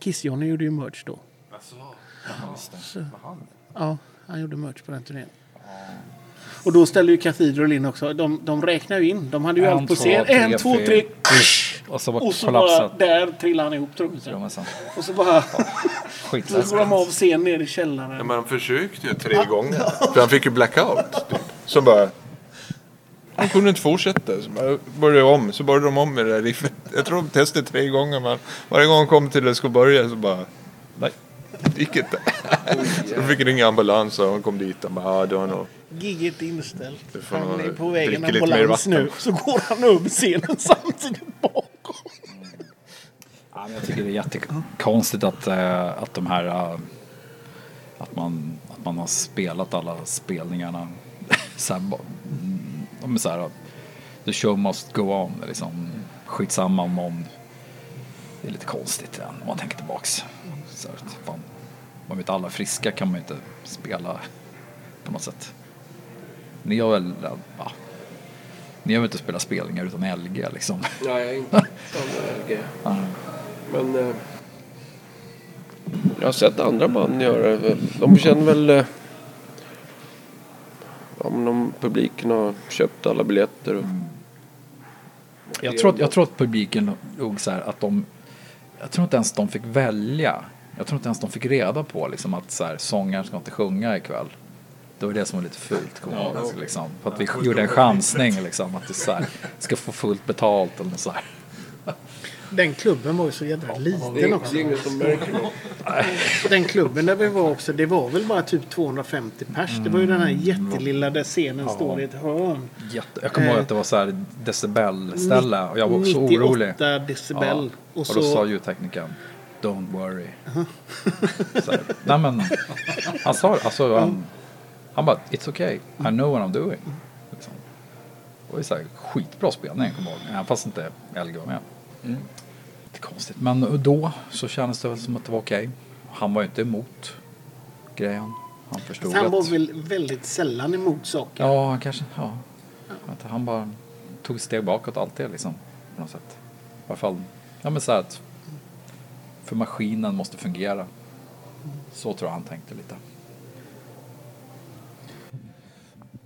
Kiss-Jonny gjorde ju merch då. Så, ja, han gjorde merch på den turnén. Och då ställde ju Cathedral in också. De, de räknar ju in. De hade ju En, allt på scen. tre, En, två, tre. Och så var Och så bara där trillade han ihop trummisen. Och så bara... Så går de av scen ner i Ja, källaren. men han försökte ju tre gånger. För han fick ju blackout. Så bara... Han kunde inte fortsätta. Så började om. Så började de om med det där riffet. Jag tror de testade tre gånger. Men varje gång de kom till det skulle börja så bara... Nej, det gick inte. Så de fick ringa ambulans och de kom dit. Och bara, ja, det var nog... Giget är inställt. Du får Han är på väg en dricka lite mer ambulans nu. Så går han över scenen samtidigt bakom. Ja, men jag tycker det är jättekonstigt att, eh, att de här eh, att man, att man har spelat alla spelningarna så här, de är så här, the show must go on liksom skitsamma om någon det är lite konstigt ja, om man tänker tillbaks så här, fan, man vet alla friska kan man ju inte spela på något sätt ni har väl ja, ni har väl inte spelat spelningar utan LG liksom Nej, inte samma LG. Men eh, jag har sett andra band göra det. De känner väl... Eh, om de, publiken har köpt alla biljetter. Och, Jag tror, att- jag tror att publiken nog så här att de, jag tror inte ens de fick välja. Jag tror inte ens de fick reda på liksom att så här, sångaren ska inte sjunga ikväll. Det var det som var lite fult. kommer jag ihåg, liksom. För att vi gjorde en chansning liksom att du så här, ska få fullt betalt eller så här. Den klubben var ju så jävla liten också. det. Den klubben där vi var också, det var väl bara typ 250 pers. Det var ju den här jättelilla där scenen står i ett hörn. Jätte, jag kommer ihåg att det var så här decibelställe och jag var också 98 orolig. decibel. Och, Och då sa ljudteknikern Don't worry. så här, nej men han sa. Alltså, han, han bara It's okay. I know what I'm doing. Liksom. Det var ju så här, skitbra spelning kommer jag ihåg. Även fast inte LG var med. Lite konstigt. Men då så kändes det väl som att det var okej. Han var ju inte emot grejen. Han förstod Han var väl väldigt sällan emot saker. Ja, han kanske... Ja. Att han bara tog ett steg bakåt alltid liksom. På något sätt. I alla fall. Ja men så här att. För maskinen måste fungera. Så tror jag han tänkte lite.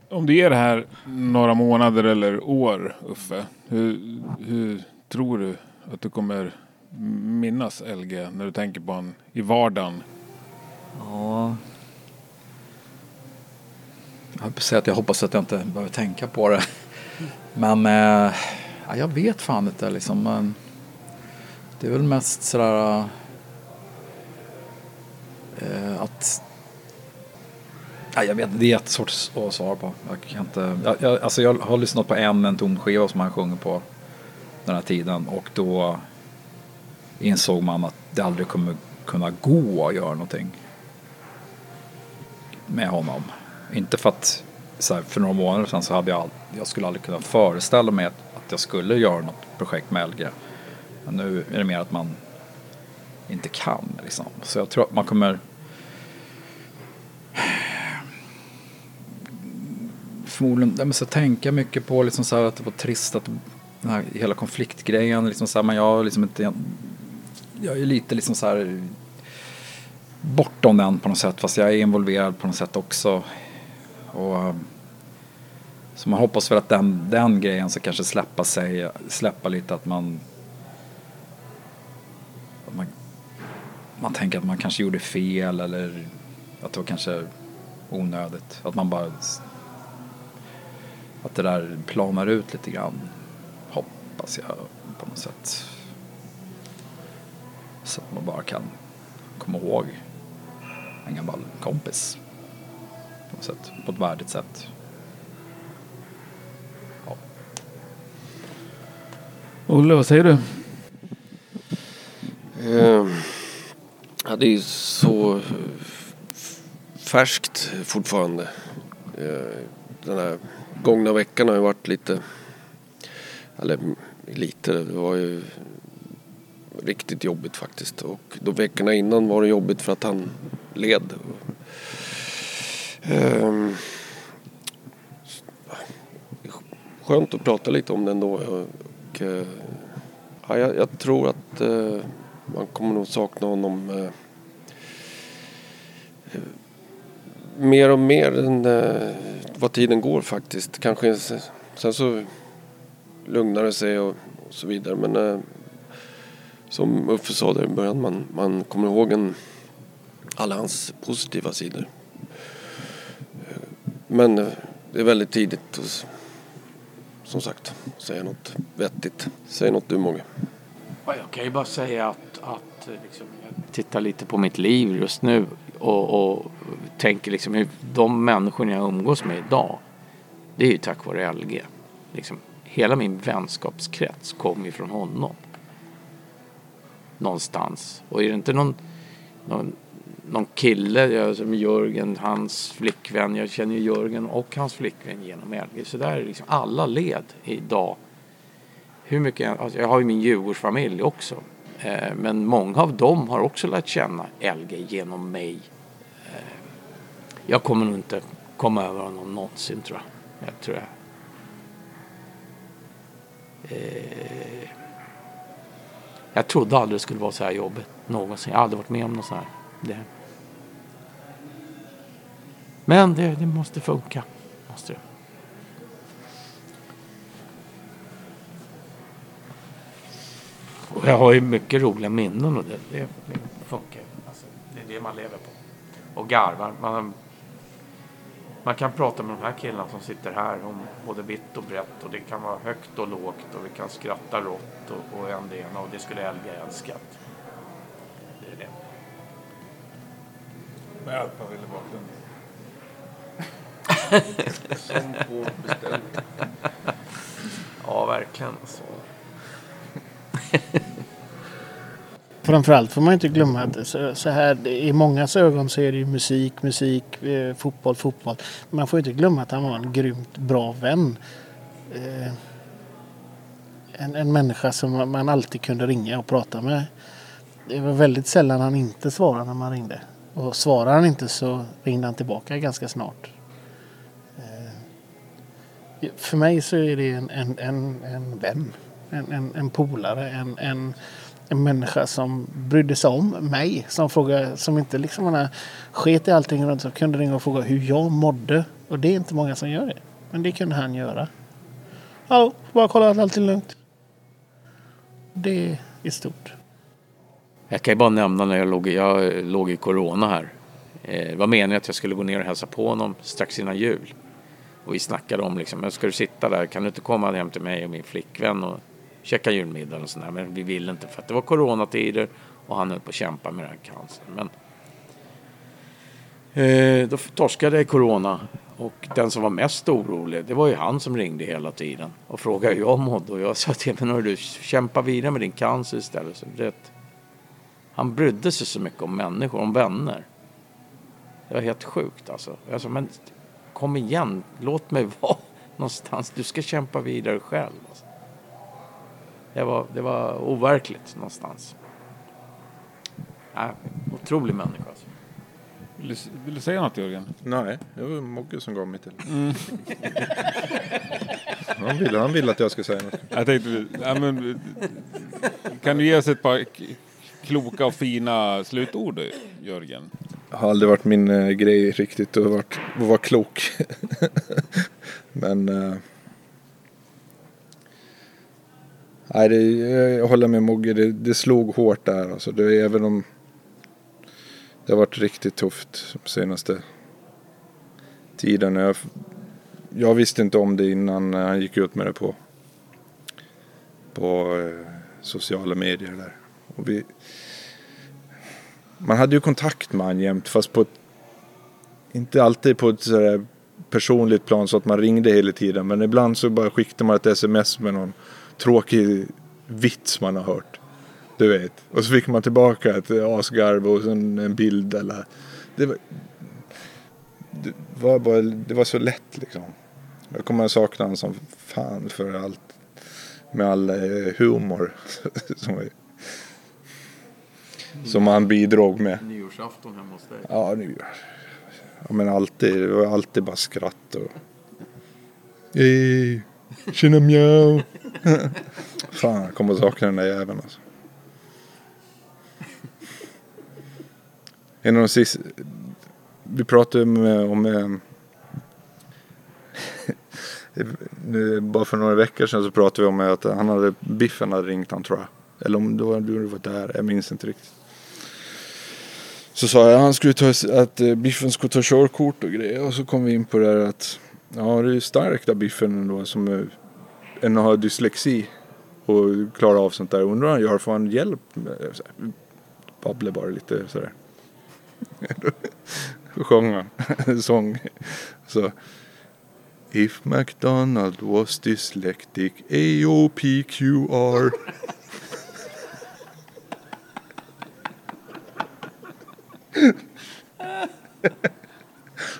Om du ger det här några månader eller år, Uffe. Hur, hur tror du att du kommer minnas LG när du tänker på honom i vardagen? Ja. Jag säga att jag hoppas att jag inte behöver tänka på det. Men eh, ja, jag vet fan inte liksom. Men det är väl mest sådär eh, att Ja, jag vet, det är jättesvårt att svara på. Jag, kan inte, jag, jag, alltså jag har lyssnat på en, en tonskiva som han sjunger på den här tiden och då insåg man att det aldrig kommer kunna gå att göra någonting med honom. Inte för att så här, för några månader sedan så hade jag, all, jag skulle aldrig kunna föreställa mig att, att jag skulle göra något projekt med LG. Men nu är det mer att man inte kan liksom. Så jag tror att man kommer förmodligen ja, men så tänka mycket på liksom så här att det var trist att den här hela konfliktgrejen liksom så här, men jag har liksom inte jag är lite liksom så här bortom den på något sätt fast jag är involverad på något sätt också och eh, så man hoppas väl att den, den grejen ska kanske släppa sig släppa lite att man att man, man tänker att man kanske gjorde fel eller att det var kanske onödigt. Att man bara... Att det där planar ut lite grann. Hoppas jag på något sätt. Så att man bara kan komma ihåg en gammal kompis. På något sätt. På ett värdigt sätt. Ja. Olle, vad säger du? Eh, ja, det är så färskt fortfarande. Eh, den här gångna veckan har ju varit lite, eller lite, det var ju riktigt jobbigt faktiskt. Och de veckorna innan var det jobbigt för att han led. Ehm, skönt att prata lite om det ändå. Och, eh, ja, jag, jag tror att eh, man kommer nog sakna honom eh, mer och mer än eh, vad tiden går faktiskt. Kanske sen- så lugnar det sig och, och så vidare. Men eh, som Uffe sa där i början, man, man kommer ihåg en, alla hans positiva sidor. Eh, men eh, det är väldigt tidigt att som sagt säga något vettigt. Säg något du Mogge. Jag kan ju bara säga att, att eh, liksom, jag tittar lite på mitt liv just nu och, och tänker liksom hur de människor jag umgås med idag det är ju tack vare LG. Liksom, hela min vänskapskrets kommer ju från honom. Någonstans. Och är det inte någon, någon, någon kille jag, som Jörgen, hans flickvän, jag känner ju Jörgen och hans flickvän genom LG. Så där är liksom alla led idag hur mycket, alltså jag har ju min Djurgårdsfamilj också. Eh, men många av dem har också lärt känna Elge genom mig. Eh, jag kommer nog inte komma över honom någonsin tror jag. jag tror jag. Eh, jag trodde aldrig det skulle vara så här jobbigt någonsin. Jag har aldrig varit med om något så här. Det. Men det, det måste funka. Och jag har ju mycket roliga minnen och det, det, det funkar. Alltså, det är det man lever på. Och garvar. Man, man kan prata med de här killarna som sitter här om både vitt och brett och det kan vara högt och lågt och vi kan skratta rått och, och en det ena och det skulle Helga älskat. Det är det. Med Alphaville i bakgrunden. Som på beställning. Ja, verkligen. Alltså. Framförallt får man inte glömma att så, så här, i mångas ögon så är det ju musik, musik, eh, fotboll, fotboll. Man får inte glömma att han var en grymt bra vän. Eh, en, en människa som man- alltid kunde ringa och prata med. Det var väldigt sällan han inte svarade när man ringde. Och svarade han inte så ringde han tillbaka ganska snart. Eh, för mig så är det en, en, en, en vän. En, en, en polare. En, en, en människa som brydde sig om mig. Som, frågade, som inte liksom man sket i allting runt. så kunde ringa och fråga hur jag mådde. Och det är inte många som gör det. Men det kunde han göra. Hallå, bara kolla att allt är lugnt. Det är stort. Jag kan ju bara nämna när jag låg, i- jag låg i corona här. Eh, det var meningen att jag skulle gå ner och hälsa på honom strax innan jul. Och vi snackade om liksom, men ska du sitta där, kan du inte komma hem till mig och min flickvän och käka julmiddag och sådär. Men vi ville inte för att det var coronatider och han höll på att kämpa med den här cancern. Men eh, då torskade jag corona och den som var mest orolig det var ju han som ringde hela tiden och frågade hur jag mådde och jag sa till honom, du kämpa vidare med din cancer istället. Så det, han brydde sig så mycket om människor, om vänner. Det var helt sjukt alltså. Jag sa, men kom igen, låt mig vara någonstans. Du ska kämpa vidare själv. Det, var, det var overkligt någonstans. Ja, otrolig människa alltså. Vill du, vill du säga något Jörgen? Nej, det var Mogge som gav mig till. Han, ville, han ville att jag skulle säga något. Jag tänkte, ja, men, kan du ge oss ett par kloka och fina slutord Jörgen? Det har aldrig varit min eh, grej riktigt att vara, att vara klok. Men... Eh, nej, det, jag håller med Mogge. Det, det slog hårt där. Alltså, det, även om det har varit riktigt tufft de senaste tiden. Jag, jag visste inte om det innan han gick ut med det på, på eh, sociala medier där. Och vi, man hade ju kontakt med honom jämt fast på ett, inte alltid på ett sådär personligt plan så att man ringde hela tiden. Men ibland så bara skickade man ett sms med någon tråkig vits man har hört. Du vet. Och så fick man tillbaka ett asgarv och sen en bild eller. Det var, det var, bara, det var så lätt liksom. Jag kommer att sakna honom som fan för allt. Med all eh, humor. som, som han bidrog med. Nyårsafton hemma hos dig. Ja, nu. Ja, men alltid. Det var alltid bara skratt och... Hej! Tjena mjau! Fan, jag kommer att sakna den där jäveln alltså. En av de sista... Vi pratade om... om... Eh, nu, bara för några veckor sedan så pratade vi om att han hade, Biffen hade ringt han tror jag. Eller om då du var där, jag minns inte riktigt. Så sa jag att han skulle ta, att eh, Biffen skulle ta körkort och grejer. Och så kom vi in på det här att ja det är starkt av Biffen ändå som eh, eh, ändå har dyslexi. Och klarar av sånt där. Undrar han gör, får han hjälp? Babblar bara lite sådär. Då sjöng han en sång. Så If McDonald was dyslectic AOPQR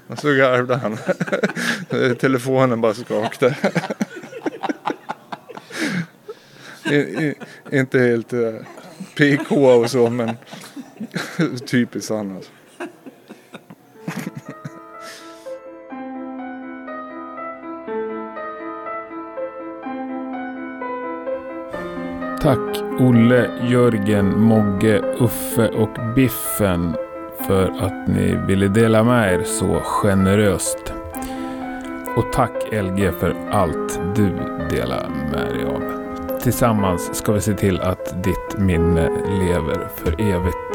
Och så garvade han. Telefonen bara skakade. Inte helt eh, uh, PK och så men typiskt annars. alltså. Tack Olle, Jörgen, Mogge, Uffe och Biffen för att ni ville dela med er så generöst. Och tack LG för allt du delar med dig av. Tillsammans ska vi se till att ditt minne lever för evigt.